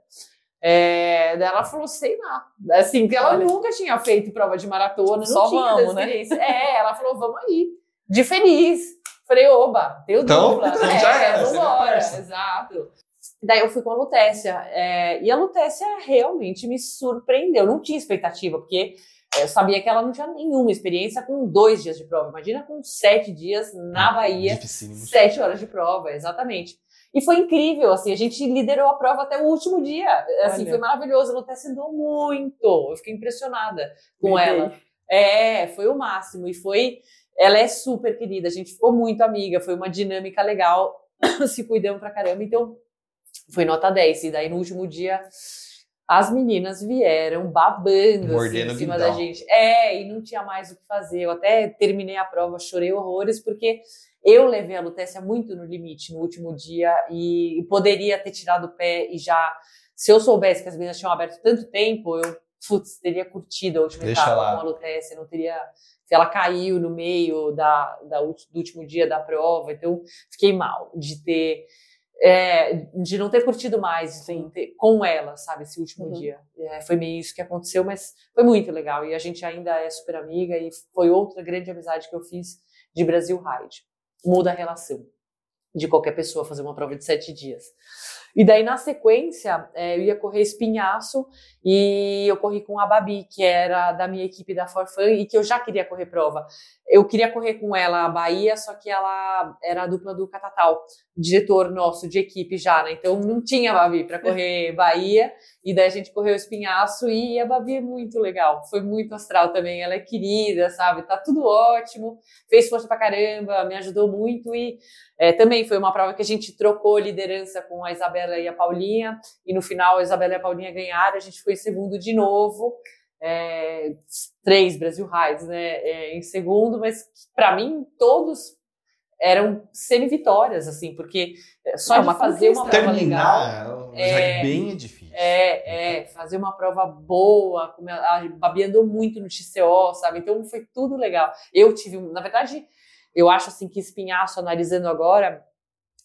Speaker 2: É, ela falou, sei lá. Assim, que ela Olha. nunca tinha feito prova de maratona, Só não tinha vamos, né? É, ela falou, vamos aí. De feliz. Falei, oba, deu
Speaker 5: então,
Speaker 2: dupla.
Speaker 5: Então é, já era,
Speaker 2: vambora. Exato. Daí eu fui com a Lutécia. É, e a Lutécia realmente me surpreendeu. Não tinha expectativa, porque eu sabia que ela não tinha nenhuma experiência com dois dias de prova. Imagina com sete dias na Bahia, sete horas de prova, exatamente. E foi incrível, assim, a gente liderou a prova até o último dia. Assim, Olha. foi maravilhoso. Ela até ensinou muito. Eu fiquei impressionada com ela. É, foi o máximo. E foi. Ela é super querida, a gente ficou muito amiga, foi uma dinâmica legal, se cuidamos pra caramba. Então, foi nota 10. E daí no último dia as meninas vieram babando assim, em cima da gente. É, e não tinha mais o que fazer. Eu até terminei a prova, chorei horrores, porque eu levei a Lutécia muito no limite no último dia e poderia ter tirado o pé e já. Se eu soubesse que as meninas tinham aberto tanto tempo, eu putz, teria curtido a última Deixa etapa lá. com a Lutécia, não teria. Se ela caiu no meio da, da, do último dia da prova, então fiquei mal de ter. É, de não ter curtido mais ter, com ela, sabe, esse último uhum. dia. É, foi meio isso que aconteceu, mas foi muito legal. E a gente ainda é super amiga e foi outra grande amizade que eu fiz de Brasil Ride muda a relação de qualquer pessoa fazer uma prova de sete dias. E daí, na sequência, é, eu ia correr espinhaço e eu corri com a Babi, que era da minha equipe da Forfan e que eu já queria correr prova. Eu queria correr com ela a Bahia, só que ela era a dupla do Catatal, diretor nosso de equipe já, né? Então não tinha Babi para correr Bahia. E daí a gente correu espinhaço e a Babi é muito legal. Foi muito astral também. Ela é querida, sabe? Tá tudo ótimo. Fez força pra caramba, me ajudou muito. E é, também foi uma prova que a gente trocou liderança com a Isabela e a Paulinha. E no final a Isabela e a Paulinha ganharam. A gente ficou em segundo de novo. É, três Brasil Rides, né? É, em segundo, mas para mim todos eram semi-vitórias, assim, porque só é de fazer uma prova
Speaker 5: Terminar,
Speaker 2: legal. É.
Speaker 5: bem é difícil.
Speaker 2: É, é, fazer uma prova boa, como a a Babi andou muito no TCO, sabe? Então foi tudo legal. Eu tive, na verdade, eu acho assim que espinhaço, analisando agora,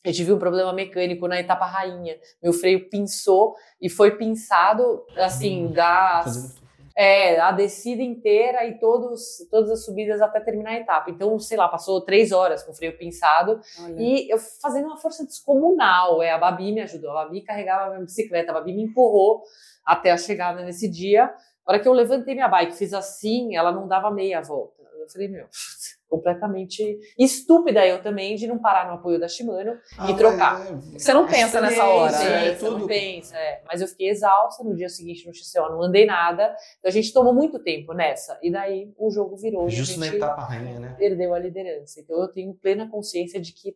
Speaker 2: eu tive um problema mecânico na etapa rainha. Meu freio pinçou e foi pinçado, assim, das, é, a descida inteira e todos, todas as subidas até terminar a etapa. Então, sei lá, passou três horas com o freio pinçado
Speaker 4: Olha.
Speaker 2: e eu fazendo uma força descomunal. É, a Babi me ajudou. A Babi carregava a minha bicicleta, a Babi me empurrou até a chegada nesse dia. Na hora que eu levantei minha bike, fiz assim, ela não dava meia volta. Eu falei, meu, completamente estúpida eu também de não parar no apoio da Shimano
Speaker 5: Ah,
Speaker 2: e trocar.
Speaker 5: é-
Speaker 4: Você não pensa nessa hora,
Speaker 2: Sim,
Speaker 4: né?
Speaker 5: É
Speaker 2: você não
Speaker 5: tudo.
Speaker 2: pensa, é. Mas eu fiquei exausta no dia seguinte no XCO, não andei nada. Então a gente tomou muito tempo nessa. E daí o jogo virou. e a
Speaker 5: Justo na
Speaker 2: gente
Speaker 5: etapa rainha, né?
Speaker 2: perdeu a liderança. Então eu tenho plena consciência de que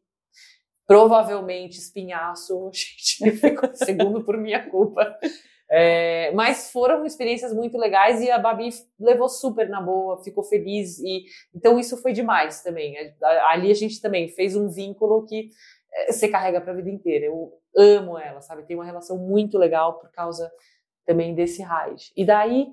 Speaker 2: provavelmente espinhaço, gente, ficou segundo por minha culpa. É, mas foram experiências muito legais e a Babi levou super na boa, ficou feliz e então isso foi demais também. Ali a gente também fez um vínculo que é, você carrega para a vida inteira. Eu amo ela, sabe? Tem uma relação muito legal por causa também desse raid. E daí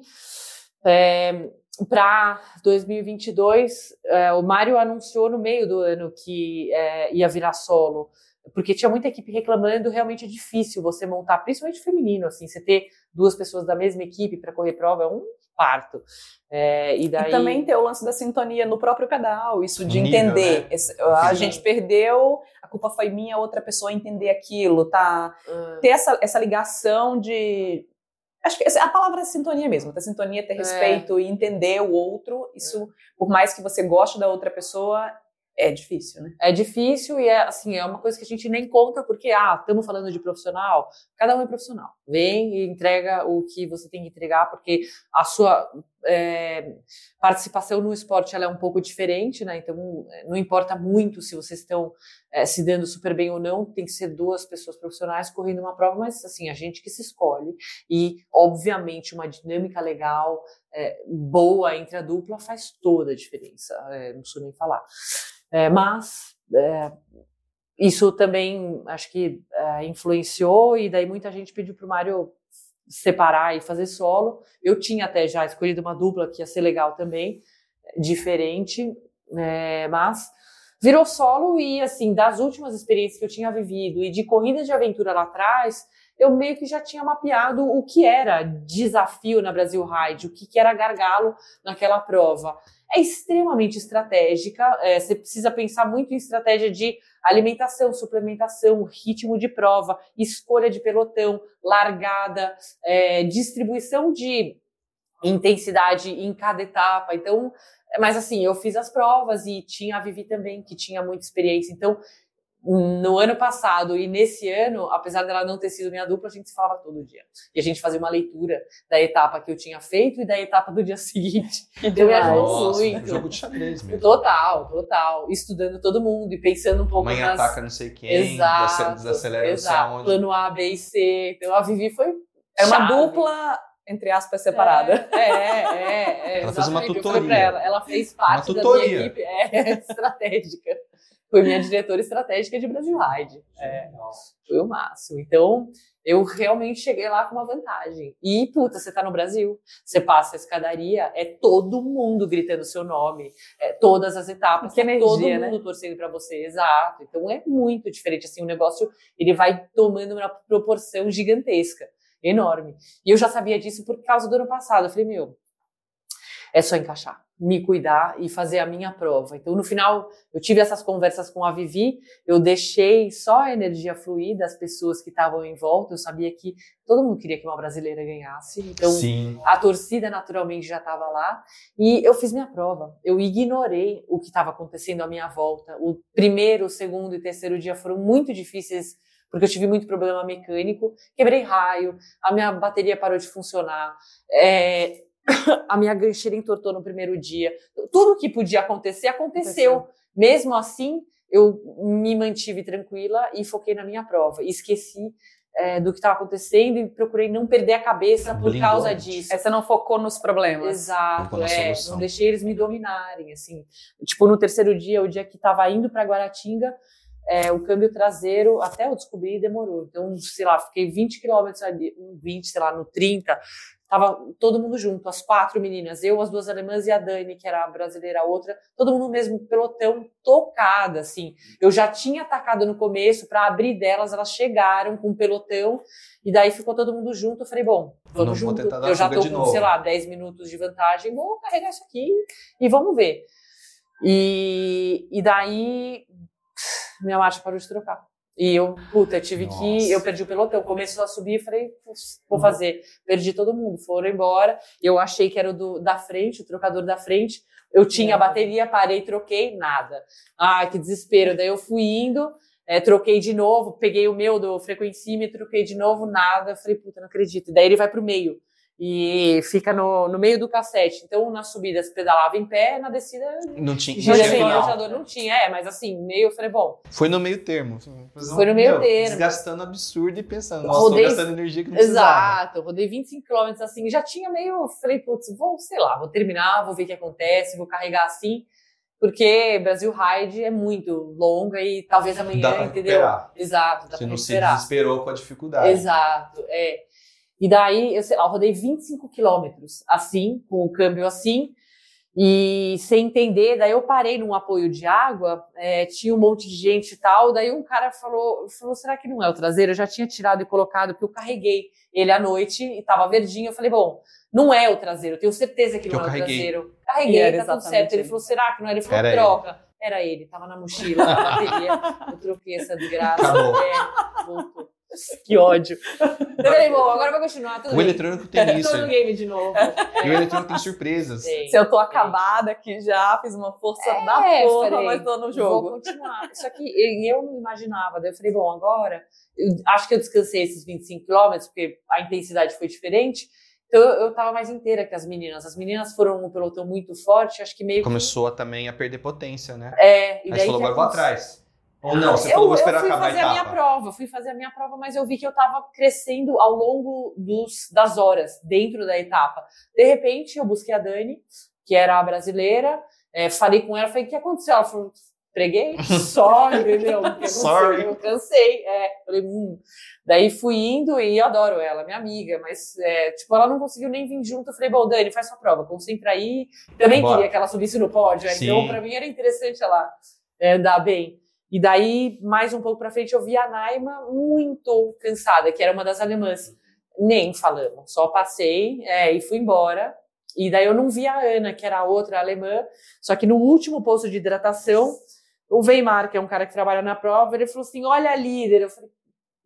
Speaker 2: é, para 2022, é, o Mário anunciou no meio do ano que é, ia virar solo, porque tinha muita equipe reclamando, realmente é difícil você montar, principalmente feminino, assim, você ter duas pessoas da mesma equipe para correr prova é um parto. É, e daí
Speaker 4: E também ter o lance da sintonia no próprio pedal, isso de
Speaker 5: nível,
Speaker 4: entender.
Speaker 5: né?
Speaker 4: Esse- a
Speaker 2: Sim.
Speaker 4: gente perdeu, a culpa foi minha, outra pessoa entender aquilo, tá?
Speaker 2: Ah,
Speaker 4: Ter essa, essa ligação de. Acho que a palavra é sintonia mesmo, ter sintonia, ter
Speaker 2: É.
Speaker 4: respeito e entender o outro. Isso, por mais que você goste da outra pessoa, é difícil, né?
Speaker 2: É difícil e é assim, é uma coisa que a gente nem conta porque, ah, estamos falando de profissional, cada um é profissional. Vem e entrega o que você tem que entregar, porque a sua é, participação no esporte ela é um pouco diferente, né? Então é, não importa muito se vocês estão é, se dando super bem ou não, tem que ser duas pessoas profissionais correndo uma prova, mas assim, a gente que se escolhe e, obviamente, uma dinâmica legal, é, boa entre a dupla faz toda a diferença. É, não preciso nem falar. É, mas isso também acho que influenciou e daí muita gente pediu para o Mário separar e fazer solo. Eu tinha até já escolhido uma dupla que ia ser legal também, diferente, é, mas virou solo e assim das últimas experiências que eu tinha vivido e de corridas de aventura lá atrás, eu meio que já tinha mapeado o que era desafio na Brasil Ride, o que, que era gargalo naquela prova é extremamente estratégica. é, você precisa pensar muito em estratégia de alimentação, suplementação, ritmo de prova, escolha de pelotão, largada, é, distribuição de intensidade em cada etapa. Então, mas assim, eu fiz as provas e tinha a Vivi também, que tinha muita experiência. Então, no ano passado e nesse ano, apesar dela não ter sido minha dupla, a gente se falava todo dia. E a gente fazia uma leitura da etapa que eu tinha feito e da etapa do dia seguinte. Então,
Speaker 5: Nossa,
Speaker 2: muito.
Speaker 5: jogo de xadrez mesmo.
Speaker 2: Total, total. Estudando todo mundo e pensando um pouco
Speaker 5: Mãe
Speaker 2: nas...
Speaker 5: ataca não sei quem,
Speaker 2: Exato,
Speaker 5: desacelera não sei
Speaker 2: exato.
Speaker 5: aonde.
Speaker 2: Plano A, B e C. Então a Vivi foi
Speaker 4: Era uma
Speaker 2: chave.
Speaker 4: dupla, entre aspas, separada.
Speaker 2: É, é, é. é
Speaker 5: Ela fez uma.
Speaker 2: Eu
Speaker 5: tutoria.
Speaker 2: ela, ela fez parte da
Speaker 5: tutoria.
Speaker 2: minha equipe é, estratégica. Foi minha diretora estratégica de Brasil Ride. É, foi o máximo. Então, eu realmente cheguei lá com uma vantagem. E, puta, você tá no Brasil, você passa a escadaria, é todo mundo gritando seu nome, é, todas as etapas,
Speaker 4: Que
Speaker 2: tá todo
Speaker 4: energia,
Speaker 2: mundo torcendo pra você, exato. Então é muito diferente, assim, o negócio, ele vai tomando uma proporção gigantesca, enorme. E eu já sabia disso por causa do ano passado. Eu falei, meu, é só encaixar, me cuidar e fazer a minha prova. Então, no final, eu tive essas conversas com a Vivi, eu deixei só a energia fluir das pessoas que estavam em volta, eu sabia que todo mundo queria que uma brasileira ganhasse, então
Speaker 5: Sim.
Speaker 2: a torcida naturalmente já estava lá e eu fiz minha prova. Eu ignorei o que estava acontecendo à minha volta. O primeiro, o segundo e terceiro dia foram muito difíceis porque eu tive muito problema mecânico, quebrei raio, a minha bateria parou de funcionar, é, a minha gancheira entortou no primeiro dia. Tudo que podia acontecer aconteceu. Mesmo assim, eu me mantive tranquila e foquei na minha prova. E esqueci é, do que estava acontecendo e procurei não perder a cabeça por
Speaker 5: Blindou.
Speaker 2: causa disso.
Speaker 4: Aí você não focou nos problemas.
Speaker 2: Exato, é,
Speaker 5: solução.
Speaker 2: não deixei eles me dominarem, assim. Tipo, no terceiro dia, o dia que tava indo para Guaratinga, é, o câmbio traseiro, até eu descobrir, demorou. Então, sei lá, fiquei 20 quilômetros ali, um 20, sei lá, no 30, tava todo mundo junto, as quatro meninas, eu, as duas alemãs e a Dani, que era a brasileira, a outra, todo mundo mesmo pelotão, tocada, assim. Eu já tinha atacado no começo para abrir delas, elas chegaram com o pelotão, e daí ficou todo mundo junto. Eu falei, bom,
Speaker 5: Não
Speaker 2: vamos
Speaker 5: vou
Speaker 2: junto. Eu já tô com,
Speaker 5: novo.
Speaker 2: sei lá, 10 minutos de vantagem, vou carregar isso aqui e vamos ver. E, e daí minha marcha parou de trocar. E eu, puta, eu tive
Speaker 5: Nossa.
Speaker 2: que. Eu perdi o pelotão. Começou a subir, falei, "Putz, vou fazer. Perdi todo mundo, foram embora. Eu achei que era o do, da frente, o trocador da frente. Eu tinha a bateria, parei, troquei, nada. Ai, que desespero. Daí eu fui indo, eh, troquei de novo, peguei o meu do frequencímetro, troquei de novo, nada. Falei, puta, não acredito. Daí ele vai pro meio. E fica no, no meio do cassete. Então, na subida, você pedalava em pé, na descida,
Speaker 5: Não tinha, não tinha
Speaker 2: rotador. Não tinha, é, mas assim, meio, eu falei, bom,
Speaker 5: Foi no meio termo.
Speaker 2: Foi no meio termo.
Speaker 5: Desgastando absurdo e pensando, nossa,
Speaker 2: Rodei-
Speaker 5: tô gastando energia que não precisava.
Speaker 2: Exato, rodei 25 km assim, já tinha meio, falei, putz, vou, sei lá, vou terminar, vou ver o que acontece, vou carregar assim, porque Brasil Ride é muito longa e talvez amanhã,
Speaker 5: Dá pra
Speaker 2: entendeu?
Speaker 5: recuperar.
Speaker 2: Exato, dá
Speaker 5: Você
Speaker 2: pra
Speaker 5: não se desesperou com a dificuldade.
Speaker 2: Exato, é. E daí, eu, sei lá, eu rodei 25 quilômetros assim, com o câmbio assim, e sem entender, daí eu parei num apoio de água, é, tinha um monte de gente e tal, daí um cara falou, falou, será que não é o traseiro? Eu já tinha tirado e colocado, porque eu carreguei ele à noite e tava verdinho, eu falei, bom, não é o traseiro, eu tenho certeza que,
Speaker 5: Que
Speaker 2: não é o
Speaker 5: carreguei.
Speaker 2: traseiro. Carreguei, tá tudo certo. Ele
Speaker 4: ele.
Speaker 2: falou, será que não é? Ele falou,
Speaker 5: Era ele.
Speaker 2: troca. Era ele, tava na mochila, na bateria. Eu troquei essa desgraça.
Speaker 5: Acabou.
Speaker 2: É, voltou. Que ódio. Eu falei, bom, agora vai continuar, tudo
Speaker 5: O
Speaker 2: bem.
Speaker 5: eletrônico tem isso.
Speaker 2: Tô no game de novo.
Speaker 5: E o eletrônico tem surpresas.
Speaker 2: Tem.
Speaker 4: Se eu tô acabada aqui já, fiz uma força da
Speaker 2: É,
Speaker 4: porra,
Speaker 2: falei,
Speaker 4: mas tô no
Speaker 2: Vou
Speaker 4: jogo.
Speaker 2: continuar. Só que eu não imaginava. Daí eu falei, bom, agora. Eu acho que eu descansei esses 25 quilômetros, porque a intensidade foi diferente. Então eu, tava mais inteira que as meninas. As meninas foram um pelotão muito forte, acho que meio. que-
Speaker 5: Começou a, também a perder potência, né?
Speaker 2: É, e
Speaker 5: Aí
Speaker 2: daí
Speaker 5: você falou,
Speaker 2: que
Speaker 5: agora vou atrás. Ou não, você
Speaker 2: eu,
Speaker 5: falou, vou
Speaker 2: eu
Speaker 5: esperar
Speaker 2: fui
Speaker 5: acabar a
Speaker 2: fazer a minha prova, fui fazer a minha prova, mas eu vi que eu tava crescendo ao longo dos, das horas dentro da etapa. De repente, eu busquei a Dani, que era a brasileira, é, falei com ela, falei, o que aconteceu? Ela falou, preguei, só, entendeu?
Speaker 5: Sorry.
Speaker 2: Eu cansei, é. Falei, hum. Daí fui indo e eu adoro ela, minha amiga, mas, é, tipo, ela não conseguiu nem vir junto. Eu falei, bom, Dani, faz sua prova, concentra aí. Também
Speaker 5: Bora.
Speaker 2: queria que ela subisse no pódio, então
Speaker 5: Sim.
Speaker 2: pra mim era interessante ela é, andar bem. E daí, mais um pouco pra frente, eu vi a Naima muito cansada, que era uma das alemãs. Nem falamos, só passei é, e fui embora. E daí eu não vi a Ana, que era a outra alemã, só que no último posto de hidratação, o Weimar, que é um cara que trabalha na prova, ele falou assim: Olha a líder. Eu falei: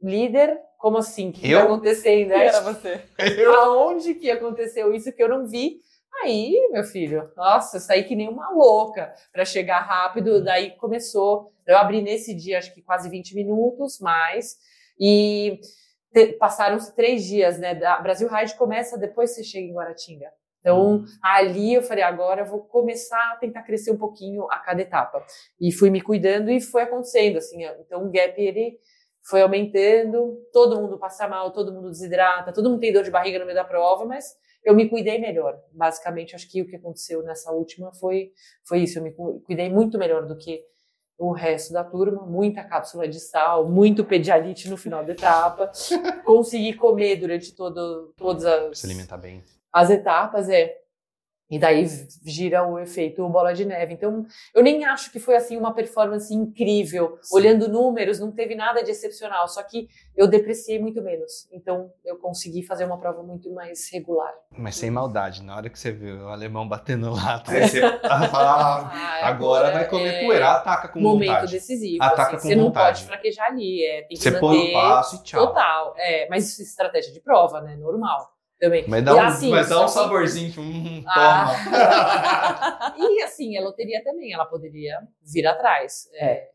Speaker 2: Líder? Como assim? O que
Speaker 5: Eu?
Speaker 2: tá acontecendo? É,
Speaker 4: Era você.
Speaker 2: Aonde que aconteceu isso que eu não vi? Aí, meu filho, nossa, eu saí que nem uma louca para chegar rápido. Daí começou. Eu abri nesse dia, acho que quase 20 minutos mais. E passaram-se três dias, né? Da Brasil Ride começa depois que você chega em Guaratinga. Então, ali eu falei, agora eu vou começar a tentar crescer um pouquinho a cada etapa. E fui me cuidando e foi acontecendo, assim. Então, o gap, ele foi aumentando, todo mundo passa mal, todo mundo desidrata, todo mundo tem dor de barriga no meio da prova, mas eu me cuidei melhor. Basicamente, acho que o que aconteceu nessa última foi, foi isso. Eu me cu- cuidei muito melhor do que o resto da turma. Muita cápsula de sal, muito pedialite no final da etapa. Consegui comer durante todo, todas as,
Speaker 5: Se alimentar bem.
Speaker 2: as etapas, é. E daí gira o efeito bola de neve. Então, eu nem acho que foi assim uma performance incrível.
Speaker 5: Sim.
Speaker 2: Olhando números, não teve nada de excepcional. Só que eu depreciei muito menos. Então, eu consegui fazer uma prova muito mais regular.
Speaker 5: Mas sem maldade, na hora que você viu o alemão batendo lá, você fala, ah, agora vai comer
Speaker 2: é
Speaker 5: poeira, ataca com
Speaker 2: momento
Speaker 5: vontade.
Speaker 2: decisivo.
Speaker 5: Ataca
Speaker 2: assim.
Speaker 5: com
Speaker 2: você não
Speaker 5: vontade.
Speaker 2: pode fraquejar ali. É, tem que
Speaker 5: Você
Speaker 2: manter
Speaker 5: põe o passo e tchau.
Speaker 2: total. É, mas estratégia de prova, né? Normal. Também.
Speaker 5: Mas dá
Speaker 2: E
Speaker 5: um,
Speaker 2: assim,
Speaker 5: mas dá um
Speaker 2: que-
Speaker 5: saborzinho, tipo, hum,
Speaker 2: Ah. e assim, a loteria também, ela poderia vir atrás. É,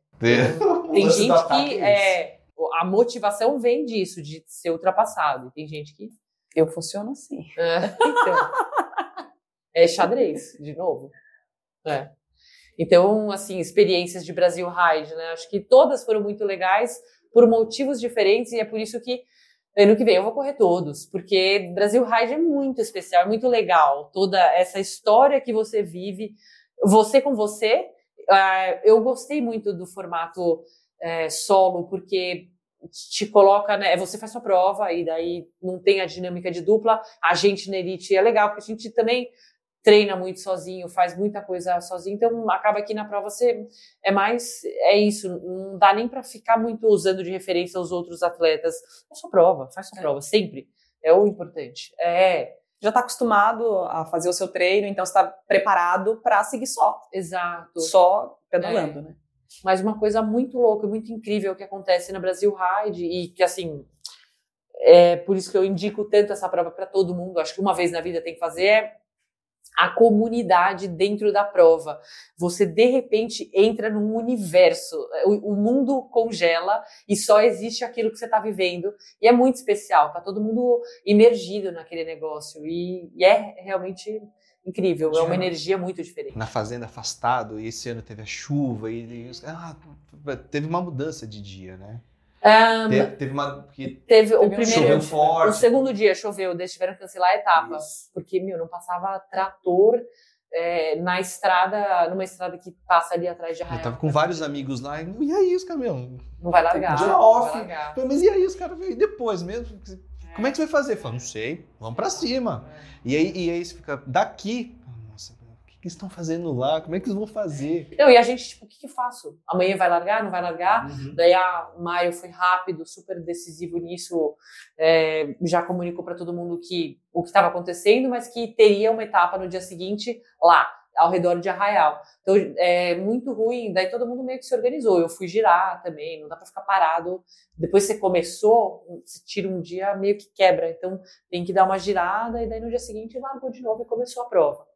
Speaker 5: toma.
Speaker 2: Tem
Speaker 5: do
Speaker 2: gente que
Speaker 5: é
Speaker 2: é, a motivação vem disso, de ser ultrapassado. E Tem gente que.
Speaker 4: Eu funciono assim.
Speaker 2: É, então, é xadrez, de novo. É. Então, assim, experiências de Brasil Ride, né? Acho que todas foram muito legais por motivos diferentes e é por isso que Ano que vem eu vou correr todos, porque Brasil Ride é muito especial, é muito legal. Toda essa história que você vive, você com você. Uh, eu gostei muito do formato uh, solo, porque te coloca, né? Você faz sua prova e daí não tem a dinâmica de dupla. A gente na Elite é legal, porque a gente também treina muito sozinho, faz muita coisa sozinho, então acaba que na prova você é mais é isso, não dá nem para ficar muito usando de referência os outros atletas. É sua prova, faz sua é. prova sempre. É o importante. É
Speaker 4: já está acostumado a fazer o seu treino, então está preparado para seguir só.
Speaker 2: Exato.
Speaker 4: Só pedalando, é. né?
Speaker 2: Mas uma coisa muito louca, muito incrível que acontece na Brasil Ride e que assim é por isso que eu indico tanto essa prova para todo mundo. Acho que uma vez na vida tem que fazer é a comunidade dentro da prova. Você de repente entra num universo, o, o mundo congela e só existe aquilo que você está vivendo e é muito especial. Tá todo mundo imergido naquele negócio e, e é realmente incrível. É uma energia muito diferente.
Speaker 5: Na fazenda afastado e esse ano teve a chuva e, e ah, teve uma mudança de dia, né? Um, teve, teve, uma.
Speaker 2: Porque teve o primeiro. Choveu forte. O segundo dia choveu, eles tiveram que cancelar a etapa. Isso. Porque, meu, não passava trator é, na estrada, numa estrada que passa ali atrás de Arraial.
Speaker 5: Eu tava com vários amigos lá e, e aí os caminhões?
Speaker 2: Não vai largar.
Speaker 5: Dia off. Vai largar. Mas e aí os caras? E depois mesmo? Como é que você vai fazer? Falei, não sei, vamos pra cima. É. E aí, e aí você fica daqui que estão fazendo lá? Como é que eles vão fazer?
Speaker 2: Não, e a gente, tipo, o que, que faço? Amanhã vai largar? Não vai largar? Uhum. Daí a Maio foi rápido, super decisivo nisso, é, já comunicou para todo mundo que o que estava acontecendo, mas que teria uma etapa no dia seguinte lá, ao redor de Arraial. Então, é muito ruim, daí todo mundo meio que se organizou. Eu fui girar também, não dá para ficar parado. Depois você começou, você tira um dia, meio que quebra. Então, tem que dar uma girada e daí no dia seguinte largou de novo e começou a prova.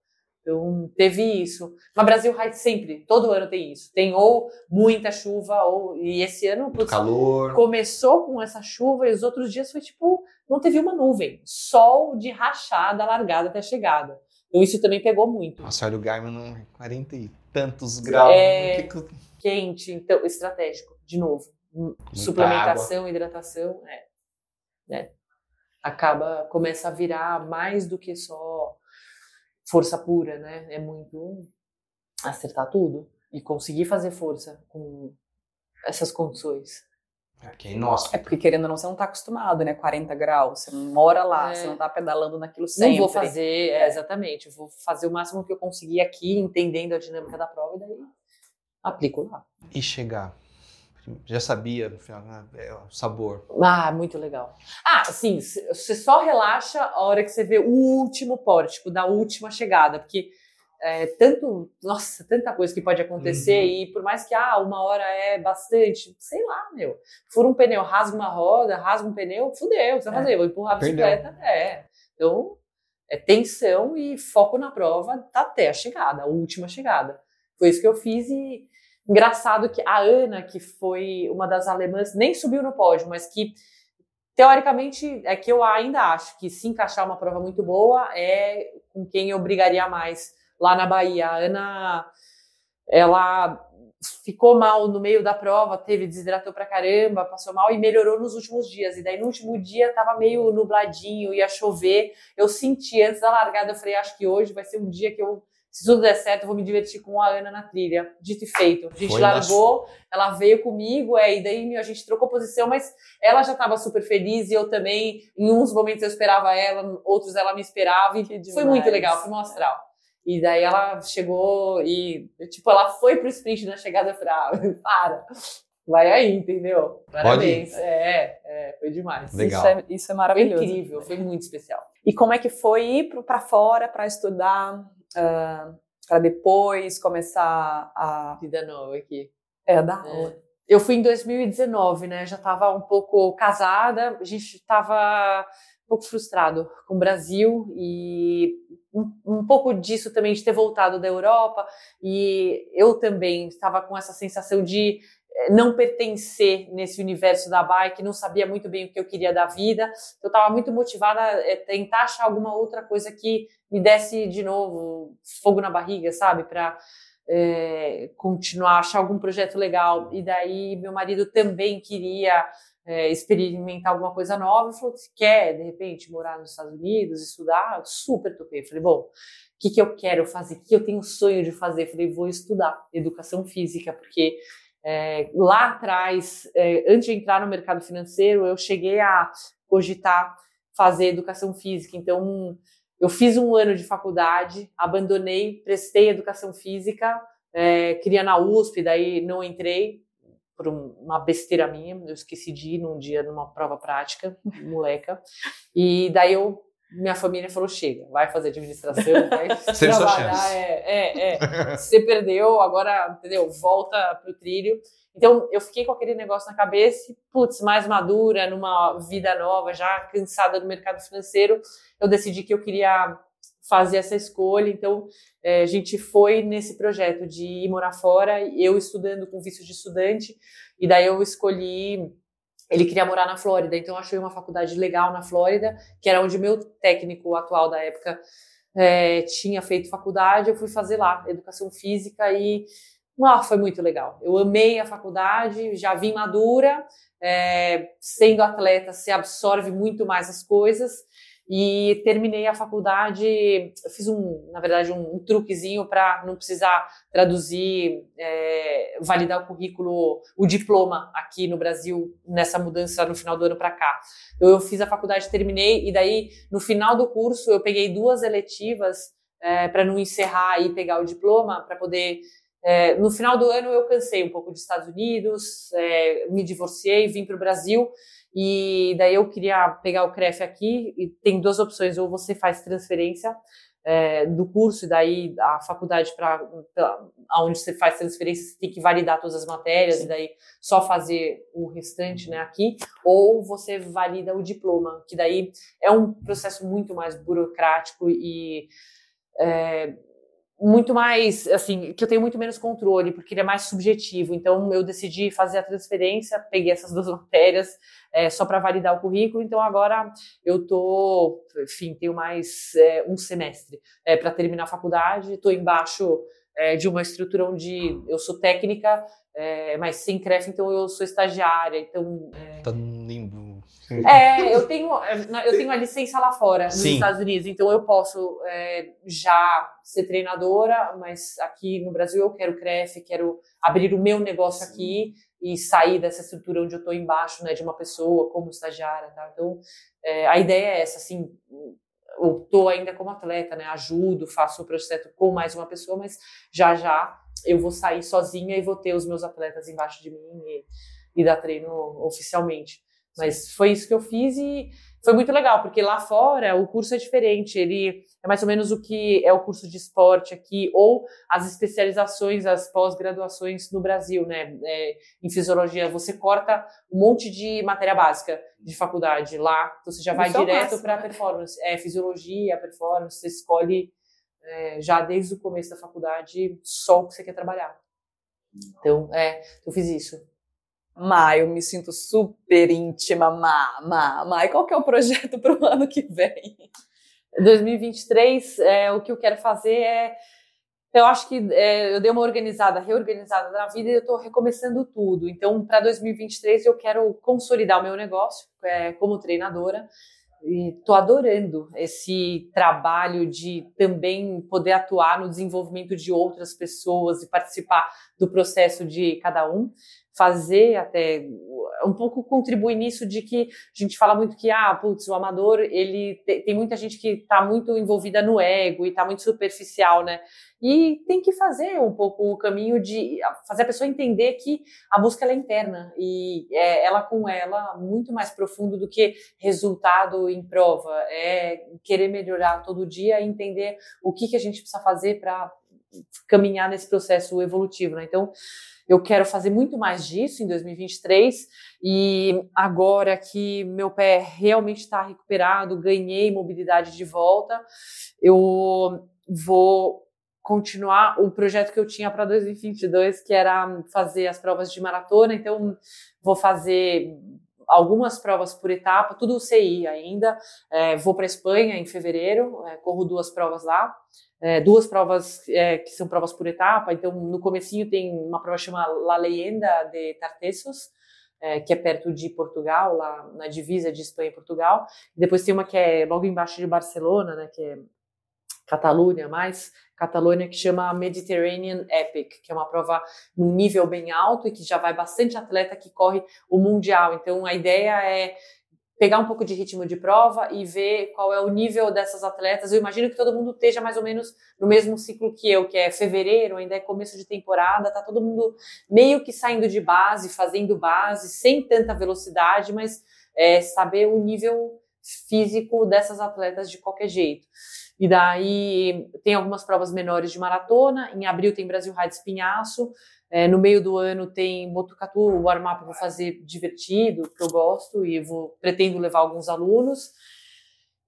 Speaker 2: Então, teve isso. Mas Brasil Ride sempre, todo ano tem isso. Tem ou muita chuva, ou. E esse ano,
Speaker 5: putz, calor.
Speaker 2: Começou com essa chuva e os outros dias foi tipo. Não teve uma nuvem. Sol de rachada, largada até chegada. Então, isso também pegou muito.
Speaker 5: Nossa, olha o Garmin, 40 e tantos graus.
Speaker 2: É que... quente, então, estratégico, de novo. Muita Suplementação, água. hidratação, é. Né? Acaba, começa a virar mais do que só força pura, né? É muito acertar tudo e conseguir fazer força com essas condições.
Speaker 5: É porque, nossa.
Speaker 4: É porque querendo ou não, você não está acostumado, né? 40 graus, você não mora lá, é. você não está pedalando naquilo sempre.
Speaker 2: Não vou fazer, é, exatamente, eu vou fazer o máximo que eu conseguir aqui, entendendo a dinâmica da prova e daí aplico lá.
Speaker 5: E chegar já sabia no final né, é, o sabor.
Speaker 2: Ah, muito legal. Ah, sim, você só relaxa a hora que você vê o último pórtico, da última chegada, porque é, tanto, nossa, tanta coisa que pode acontecer uhum. e por mais que ah, uma hora é bastante, sei lá, meu, fura um pneu, rasga uma roda, rasga um pneu, fudeu, você vai é. fazer? Vou empurrar a bicicleta, Perdeu. é. Então, é tensão e foco na prova até a chegada, a última chegada. Foi isso que eu fiz e Engraçado que a Ana, que foi uma das alemãs, nem subiu no pódio, mas que teoricamente é que eu ainda acho que se encaixar uma prova muito boa é com quem eu brigaria mais lá na Bahia. A Ana, ela ficou mal no meio da prova, teve desidratou pra caramba, passou mal e melhorou nos últimos dias. E daí no último dia tava meio nubladinho, ia chover. Eu senti antes da largada, eu falei, acho que hoje vai ser um dia que eu se tudo der certo, eu vou me divertir com a Ana na trilha. Dito e feito. A gente Foi largou, ela veio comigo, é, e daí a gente trocou posição, mas ela já estava super feliz e eu também. Em uns momentos eu esperava ela, outros ela me esperava. E foi muito legal, foi mostrar. E daí ela chegou e, tipo, ela foi pro sprint na chegada, eu falei, ah, para, vai aí, entendeu? Parabéns. É, é, foi demais.
Speaker 4: Legal. Isso é, isso é maravilhoso.
Speaker 2: Foi incrível, foi muito especial.
Speaker 4: E como é que foi ir para fora para estudar? Uh, para depois começar a.
Speaker 2: Vida nova aqui.
Speaker 4: É, da é.
Speaker 2: Eu fui em 2019, né? Já estava um pouco casada, a gente estava um pouco frustrado com o Brasil e um, um, pouco disso também de ter voltado da Europa e eu também estava com essa sensação de não pertencer nesse universo da bike, não sabia muito bem o que eu queria da vida. Eu estava muito motivada a tentar achar alguma outra coisa que me desse de novo fogo na barriga, sabe? Para é, continuar, achar algum projeto legal. E daí meu marido também queria é, experimentar alguma coisa nova. Ele falou: se quer, de repente, morar nos Estados Unidos, estudar? Eu super topei. Falei: bom, o que, que eu quero fazer? O que eu tenho sonho de fazer? Falei: vou estudar educação física, porque é, lá atrás, é, antes de entrar no mercado financeiro, eu cheguei a cogitar fazer educação física. Então, eu fiz um ano de faculdade, abandonei, prestei educação física, é, queria na USP, daí não entrei por uma besteira minha, eu esqueci de ir num dia numa prova prática, moleca, e daí eu minha família falou: chega, vai fazer administração, vai trabalhar. É, é, é. Você perdeu, agora, entendeu? Volta pro trilho. Então, eu fiquei com aquele negócio na cabeça, putz, mais madura, numa vida nova, já cansada do mercado financeiro, eu decidi que eu queria fazer essa escolha. Então, é, a gente foi nesse projeto de ir morar fora, eu estudando com visto de estudante, e daí eu escolhi. Ele queria morar na Flórida, então eu achei uma faculdade legal na Flórida, que era onde meu técnico atual da época é, tinha feito faculdade. Eu fui fazer lá, educação física, e ah, foi muito legal. Eu amei a faculdade, já vim madura, é, sendo atleta, se absorve muito mais as coisas. E terminei a faculdade, fiz um, na verdade, um, um truquezinho para não precisar traduzir, é, validar o currículo, o diploma aqui no Brasil, nessa mudança no final do ano para cá. Então, eu fiz a faculdade, terminei, e daí, no final do curso, eu peguei duas eletivas é, para não encerrar e pegar o diploma, para poder é, no final do ano eu cansei um pouco dos Estados Unidos, é, me divorciei, vim para o Brasil e daí eu queria pegar o CREF aqui e tem duas opções, ou você faz transferência é, do curso e daí a faculdade para onde você faz transferência você tem que validar todas as matérias Sim. e daí só fazer o restante né, aqui, ou você valida o diploma, que daí é um processo muito mais burocrático e é, muito mais, assim, que eu tenho muito menos controle, porque ele é mais subjetivo. Então, eu decidi fazer a transferência, peguei essas duas matérias é, só para validar o currículo. Então, agora eu tô, enfim, tenho mais é, um semestre é, para terminar a faculdade. Estou embaixo é, de uma estrutura onde eu sou técnica, é, mas sem CREF, então eu sou estagiária. Então,
Speaker 5: é... Tá no limbo
Speaker 2: é, eu tenho, eu tenho a licença lá fora, nos Sim. Estados Unidos, então eu posso é, já ser treinadora, mas aqui no Brasil eu quero CREF, quero abrir o meu negócio Sim. aqui e sair dessa estrutura onde eu estou embaixo, né, de uma pessoa como estagiária, tá? Então, é, a ideia é essa, assim, eu estou ainda como atleta, né, ajudo, faço o projeto com mais uma pessoa, mas já já eu vou sair sozinha e vou ter os meus atletas embaixo de mim e, e dar treino oficialmente. Mas foi isso que eu fiz e foi muito legal, porque lá fora o curso é diferente. Ele é mais ou menos o que é o curso de esporte aqui, ou as especializações, as pós-graduações no Brasil, né? É, em fisiologia, você corta um monte de matéria básica de faculdade lá, então você já vai direto para né? performance. É, fisiologia, performance, você escolhe é, já desde o começo da faculdade só o que você quer trabalhar. Então, é, eu fiz isso.
Speaker 4: Má, eu me sinto super íntima, Má, Má, Má. E qual que é o projeto para o ano que vem?
Speaker 2: 2023, é, o que eu quero fazer é. Eu acho que é, eu dei uma organizada, reorganizada na vida e eu estou recomeçando tudo. Então, para 2023, eu quero consolidar o meu negócio é, como treinadora. E estou adorando esse trabalho de também poder atuar no desenvolvimento de outras pessoas e participar do processo de cada um fazer até um pouco contribuir nisso de que a gente fala muito que ah, putz, o amador, ele tem muita gente que está muito envolvida no ego e está muito superficial, né? E tem que fazer um pouco o caminho de fazer a pessoa entender que a busca é interna e é ela com ela muito mais profundo do que resultado em prova, é querer melhorar todo dia e entender o que que a gente precisa fazer para caminhar nesse processo evolutivo, né? Então, eu quero fazer muito mais disso em 2023 e agora que meu pé realmente está recuperado, ganhei mobilidade de volta, eu vou continuar o projeto que eu tinha para 2022, que era fazer as provas de maratona. Então, vou fazer algumas provas por etapa, tudo CI ainda. É, vou para Espanha em fevereiro, é, corro duas provas lá é, duas provas é, que são provas por etapa. Então, no comecinho tem uma prova chamada La Leyenda de Tartessos, é, que é perto de Portugal, lá na divisa de Espanha e Portugal. Depois tem uma que é logo embaixo de Barcelona, né, que é Catalunha, mais Catalunha, que chama Mediterranean Epic, que é uma prova num nível bem alto e que já vai bastante atleta que corre o Mundial. Então a ideia é pegar um pouco de ritmo de prova e ver qual é o nível dessas atletas. Eu imagino que todo mundo esteja mais ou menos no mesmo ciclo que eu, que é fevereiro, ainda é começo de temporada, tá todo mundo meio que saindo de base, fazendo base, sem tanta velocidade, mas é, saber o nível físico dessas atletas de qualquer jeito. E daí tem algumas provas menores de maratona. Em abril tem Brasil Ride Espinhaço. É, no meio do ano tem Botucatu, o warm-up eu vou fazer divertido, que eu gosto, e vou, pretendo levar alguns alunos.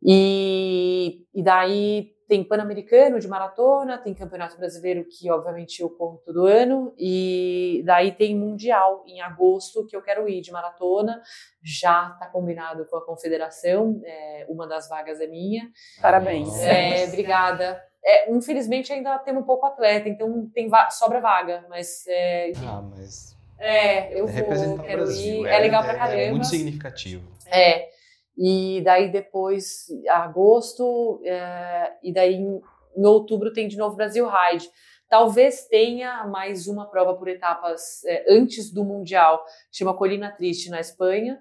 Speaker 2: E, e daí tem Pan-Americano de maratona, tem Campeonato Brasileiro, que obviamente eu corro todo ano, e daí tem Mundial em agosto, que eu quero ir de maratona. Já está combinado com a confederação, é, uma das vagas é minha.
Speaker 4: Parabéns.
Speaker 2: É, obrigada. É, infelizmente ainda temos um pouco atleta, então tem va sobra vaga, mas. É,
Speaker 5: ah, mas.
Speaker 2: É, eu
Speaker 5: é
Speaker 2: vou, quero
Speaker 5: Brasil.
Speaker 2: ir. É, legal pra
Speaker 5: é
Speaker 2: caramba.
Speaker 5: É muito significativo.
Speaker 2: É. E daí depois, agosto, é, e daí em, em outubro tem de novo Brasil Ride. Talvez tenha mais uma prova por etapas é, antes do Mundial, chama Colina Triste, na Espanha.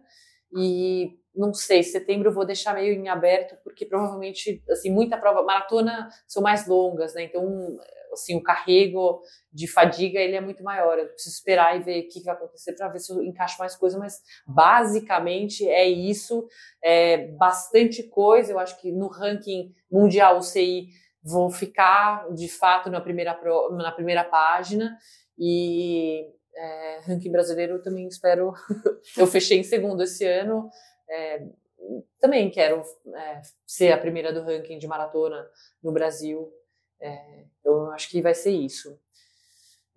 Speaker 2: E não sei, setembro eu vou deixar meio em aberto, porque provavelmente, assim, muita prova, maratona são mais longas, né? Então, assim, o carrego de fadiga, ele é muito maior. Eu preciso esperar e ver o que vai acontecer para ver se eu encaixo mais coisa, mas basicamente é isso, é bastante coisa. Eu acho que no ranking mundial, o CI, vou ficar, de fato, na primeira, na primeira página, e é, ranking brasileiro também espero. eu fechei em segundo esse ano, é, também quero é, ser a primeira do ranking de maratona no Brasil. É, eu acho que vai ser isso.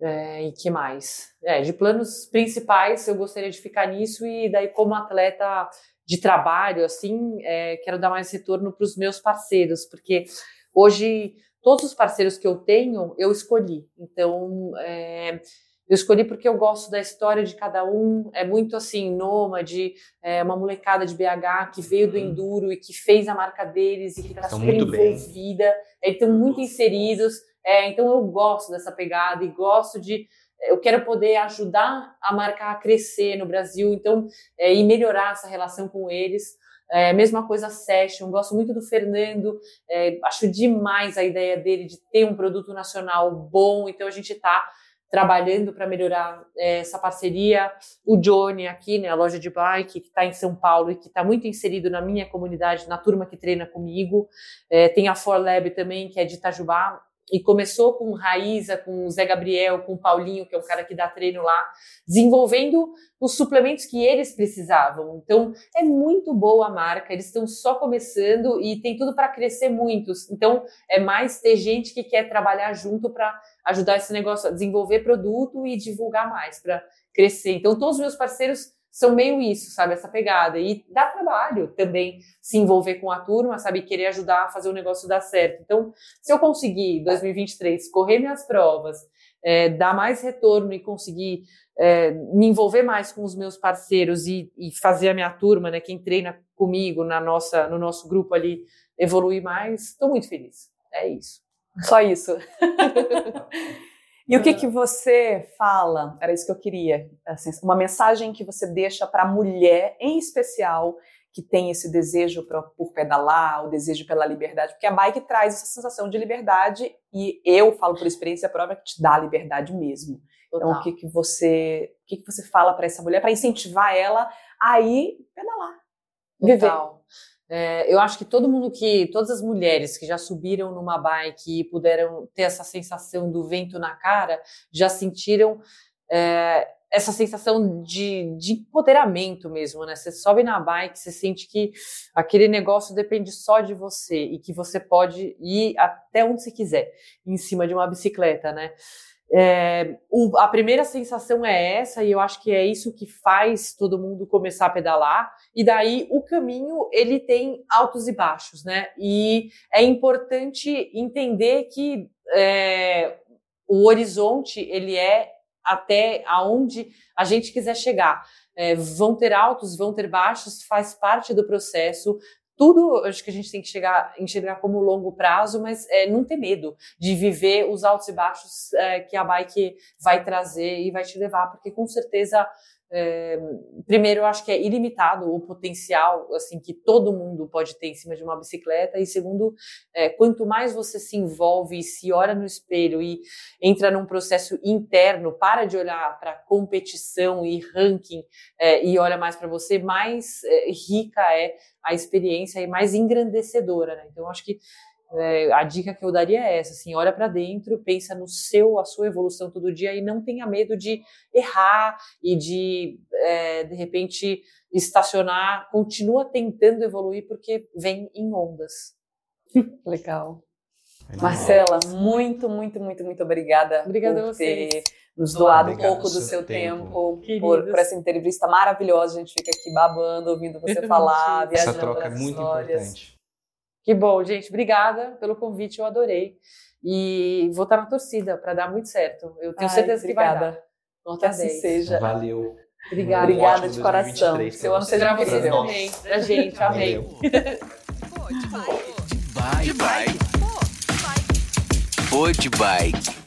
Speaker 2: É, e que mais? É, de planos principais, eu gostaria de ficar nisso e daí como atleta de trabalho, assim, é, quero dar mais retorno para os meus parceiros, porque hoje todos os parceiros que eu tenho, eu escolhi. Então, é, eu escolhi porque eu gosto da história de cada um. É muito assim, nômade, é uma molecada de BH que veio do uhum. Enduro e que fez a marca deles e que está super envolvida. É, estão muito inseridos. É, então eu gosto dessa pegada e gosto de. Eu quero poder ajudar a marca a crescer no Brasil, então, é, e melhorar essa relação com eles. É, mesma coisa Session, gosto muito do Fernando, é, acho demais a ideia dele de ter um produto nacional bom, então a gente está trabalhando para melhorar é, essa parceria. O Johnny aqui, né, a loja de bike, que está em São Paulo e que está muito inserido na minha comunidade, na turma que treina comigo. É, tem a For Lab também, que é de Itajubá, e começou com Raíza, com o Zé Gabriel, com o Paulinho, que é um cara que dá treino lá, desenvolvendo os suplementos que eles precisavam. Então, é muito boa a marca, eles estão só começando e tem tudo para crescer muitos. Então, é mais ter gente que quer trabalhar junto para ajudar esse negócio a desenvolver produto e divulgar mais, para crescer. Então, todos os meus parceiros são meio isso, sabe? Essa pegada. E dá trabalho também se envolver com a turma, sabe? Querer ajudar a fazer o negócio dar certo. Então, se eu conseguir, 2023, correr minhas provas, é, dar mais retorno e conseguir é, me envolver mais com os meus parceiros e, e, fazer a minha turma, né? Quem treina comigo na nossa, no nosso grupo ali, evoluir mais, estou muito feliz. É isso.
Speaker 4: Só isso. E o que que você fala? Era isso que eu queria. Assim, uma mensagem que você deixa para a mulher, em especial, que tem esse desejo pra, por pedalar, o desejo pela liberdade, porque a bike traz essa sensação de liberdade e eu falo por experiência própria que te dá liberdade mesmo. Total. Então, o que que você, o que que você fala para essa mulher para incentivar ela a ir pedalar,
Speaker 2: viver? É, eu acho que todo mundo que, todas as mulheres que já subiram numa bike e puderam ter essa sensação do vento na cara, já sentiram é, essa sensação de, de empoderamento mesmo, né? Você sobe na bike, você sente que aquele negócio depende só de você e que você pode ir até onde você quiser em cima de uma bicicleta, né? É, o, a primeira sensação é essa, e eu acho que é isso que faz todo mundo começar a pedalar. E daí o caminho ele tem altos e baixos, né? E é importante entender que é, o horizonte ele é até aonde a gente quiser chegar. É, vão ter altos, vão ter baixos, faz parte do processo. Tudo acho que a gente tem que chegar, enxergar como longo prazo, mas é, não ter medo de viver os altos e baixos é, que a bike vai trazer e vai te levar, porque com certeza é, primeiro, eu acho que é ilimitado o potencial assim que todo mundo pode ter em cima de uma bicicleta. E segundo, é, quanto mais você se envolve e se olha no espelho e entra num processo interno, para de olhar para competição e ranking é, e olha mais para você, mais rica é a experiência e mais engrandecedora. Né? Então, eu acho que é, a dica que eu daria é essa, assim, olha para dentro, pensa no seu, a sua evolução todo dia e não tenha medo de errar e de, é, de repente, estacionar. Continua tentando evoluir porque vem em ondas.
Speaker 4: Legal. Marcela, muito, muito, muito, muito obrigada
Speaker 2: Obrigada
Speaker 4: por
Speaker 2: a vocês.
Speaker 4: ter nos doado um pouco do
Speaker 5: seu tempo.
Speaker 4: tempo, por, por essa entrevista maravilhosa. A gente fica aqui babando, ouvindo você falar,
Speaker 2: Essa
Speaker 5: Essa
Speaker 4: viajando
Speaker 5: troca é muito
Speaker 4: histórias.
Speaker 5: importante.
Speaker 2: Que bom, gente. Obrigada pelo convite, eu adorei. E vou estar na torcida para dar muito certo. Eu tenho
Speaker 4: Ai,
Speaker 2: certeza que vai
Speaker 4: obrigada.
Speaker 2: dar.
Speaker 4: Que
Speaker 2: Nota
Speaker 4: assim
Speaker 2: 10.
Speaker 4: seja.
Speaker 5: Valeu.
Speaker 2: Obrigada.
Speaker 4: Obrigada
Speaker 5: ótimo
Speaker 4: de coração.
Speaker 5: 2023
Speaker 4: Seu ano
Speaker 5: vocês.
Speaker 4: seja
Speaker 2: Pra vocês também. Pra gente. Amém.
Speaker 5: Valeu.
Speaker 1: De bike. Foi de bike.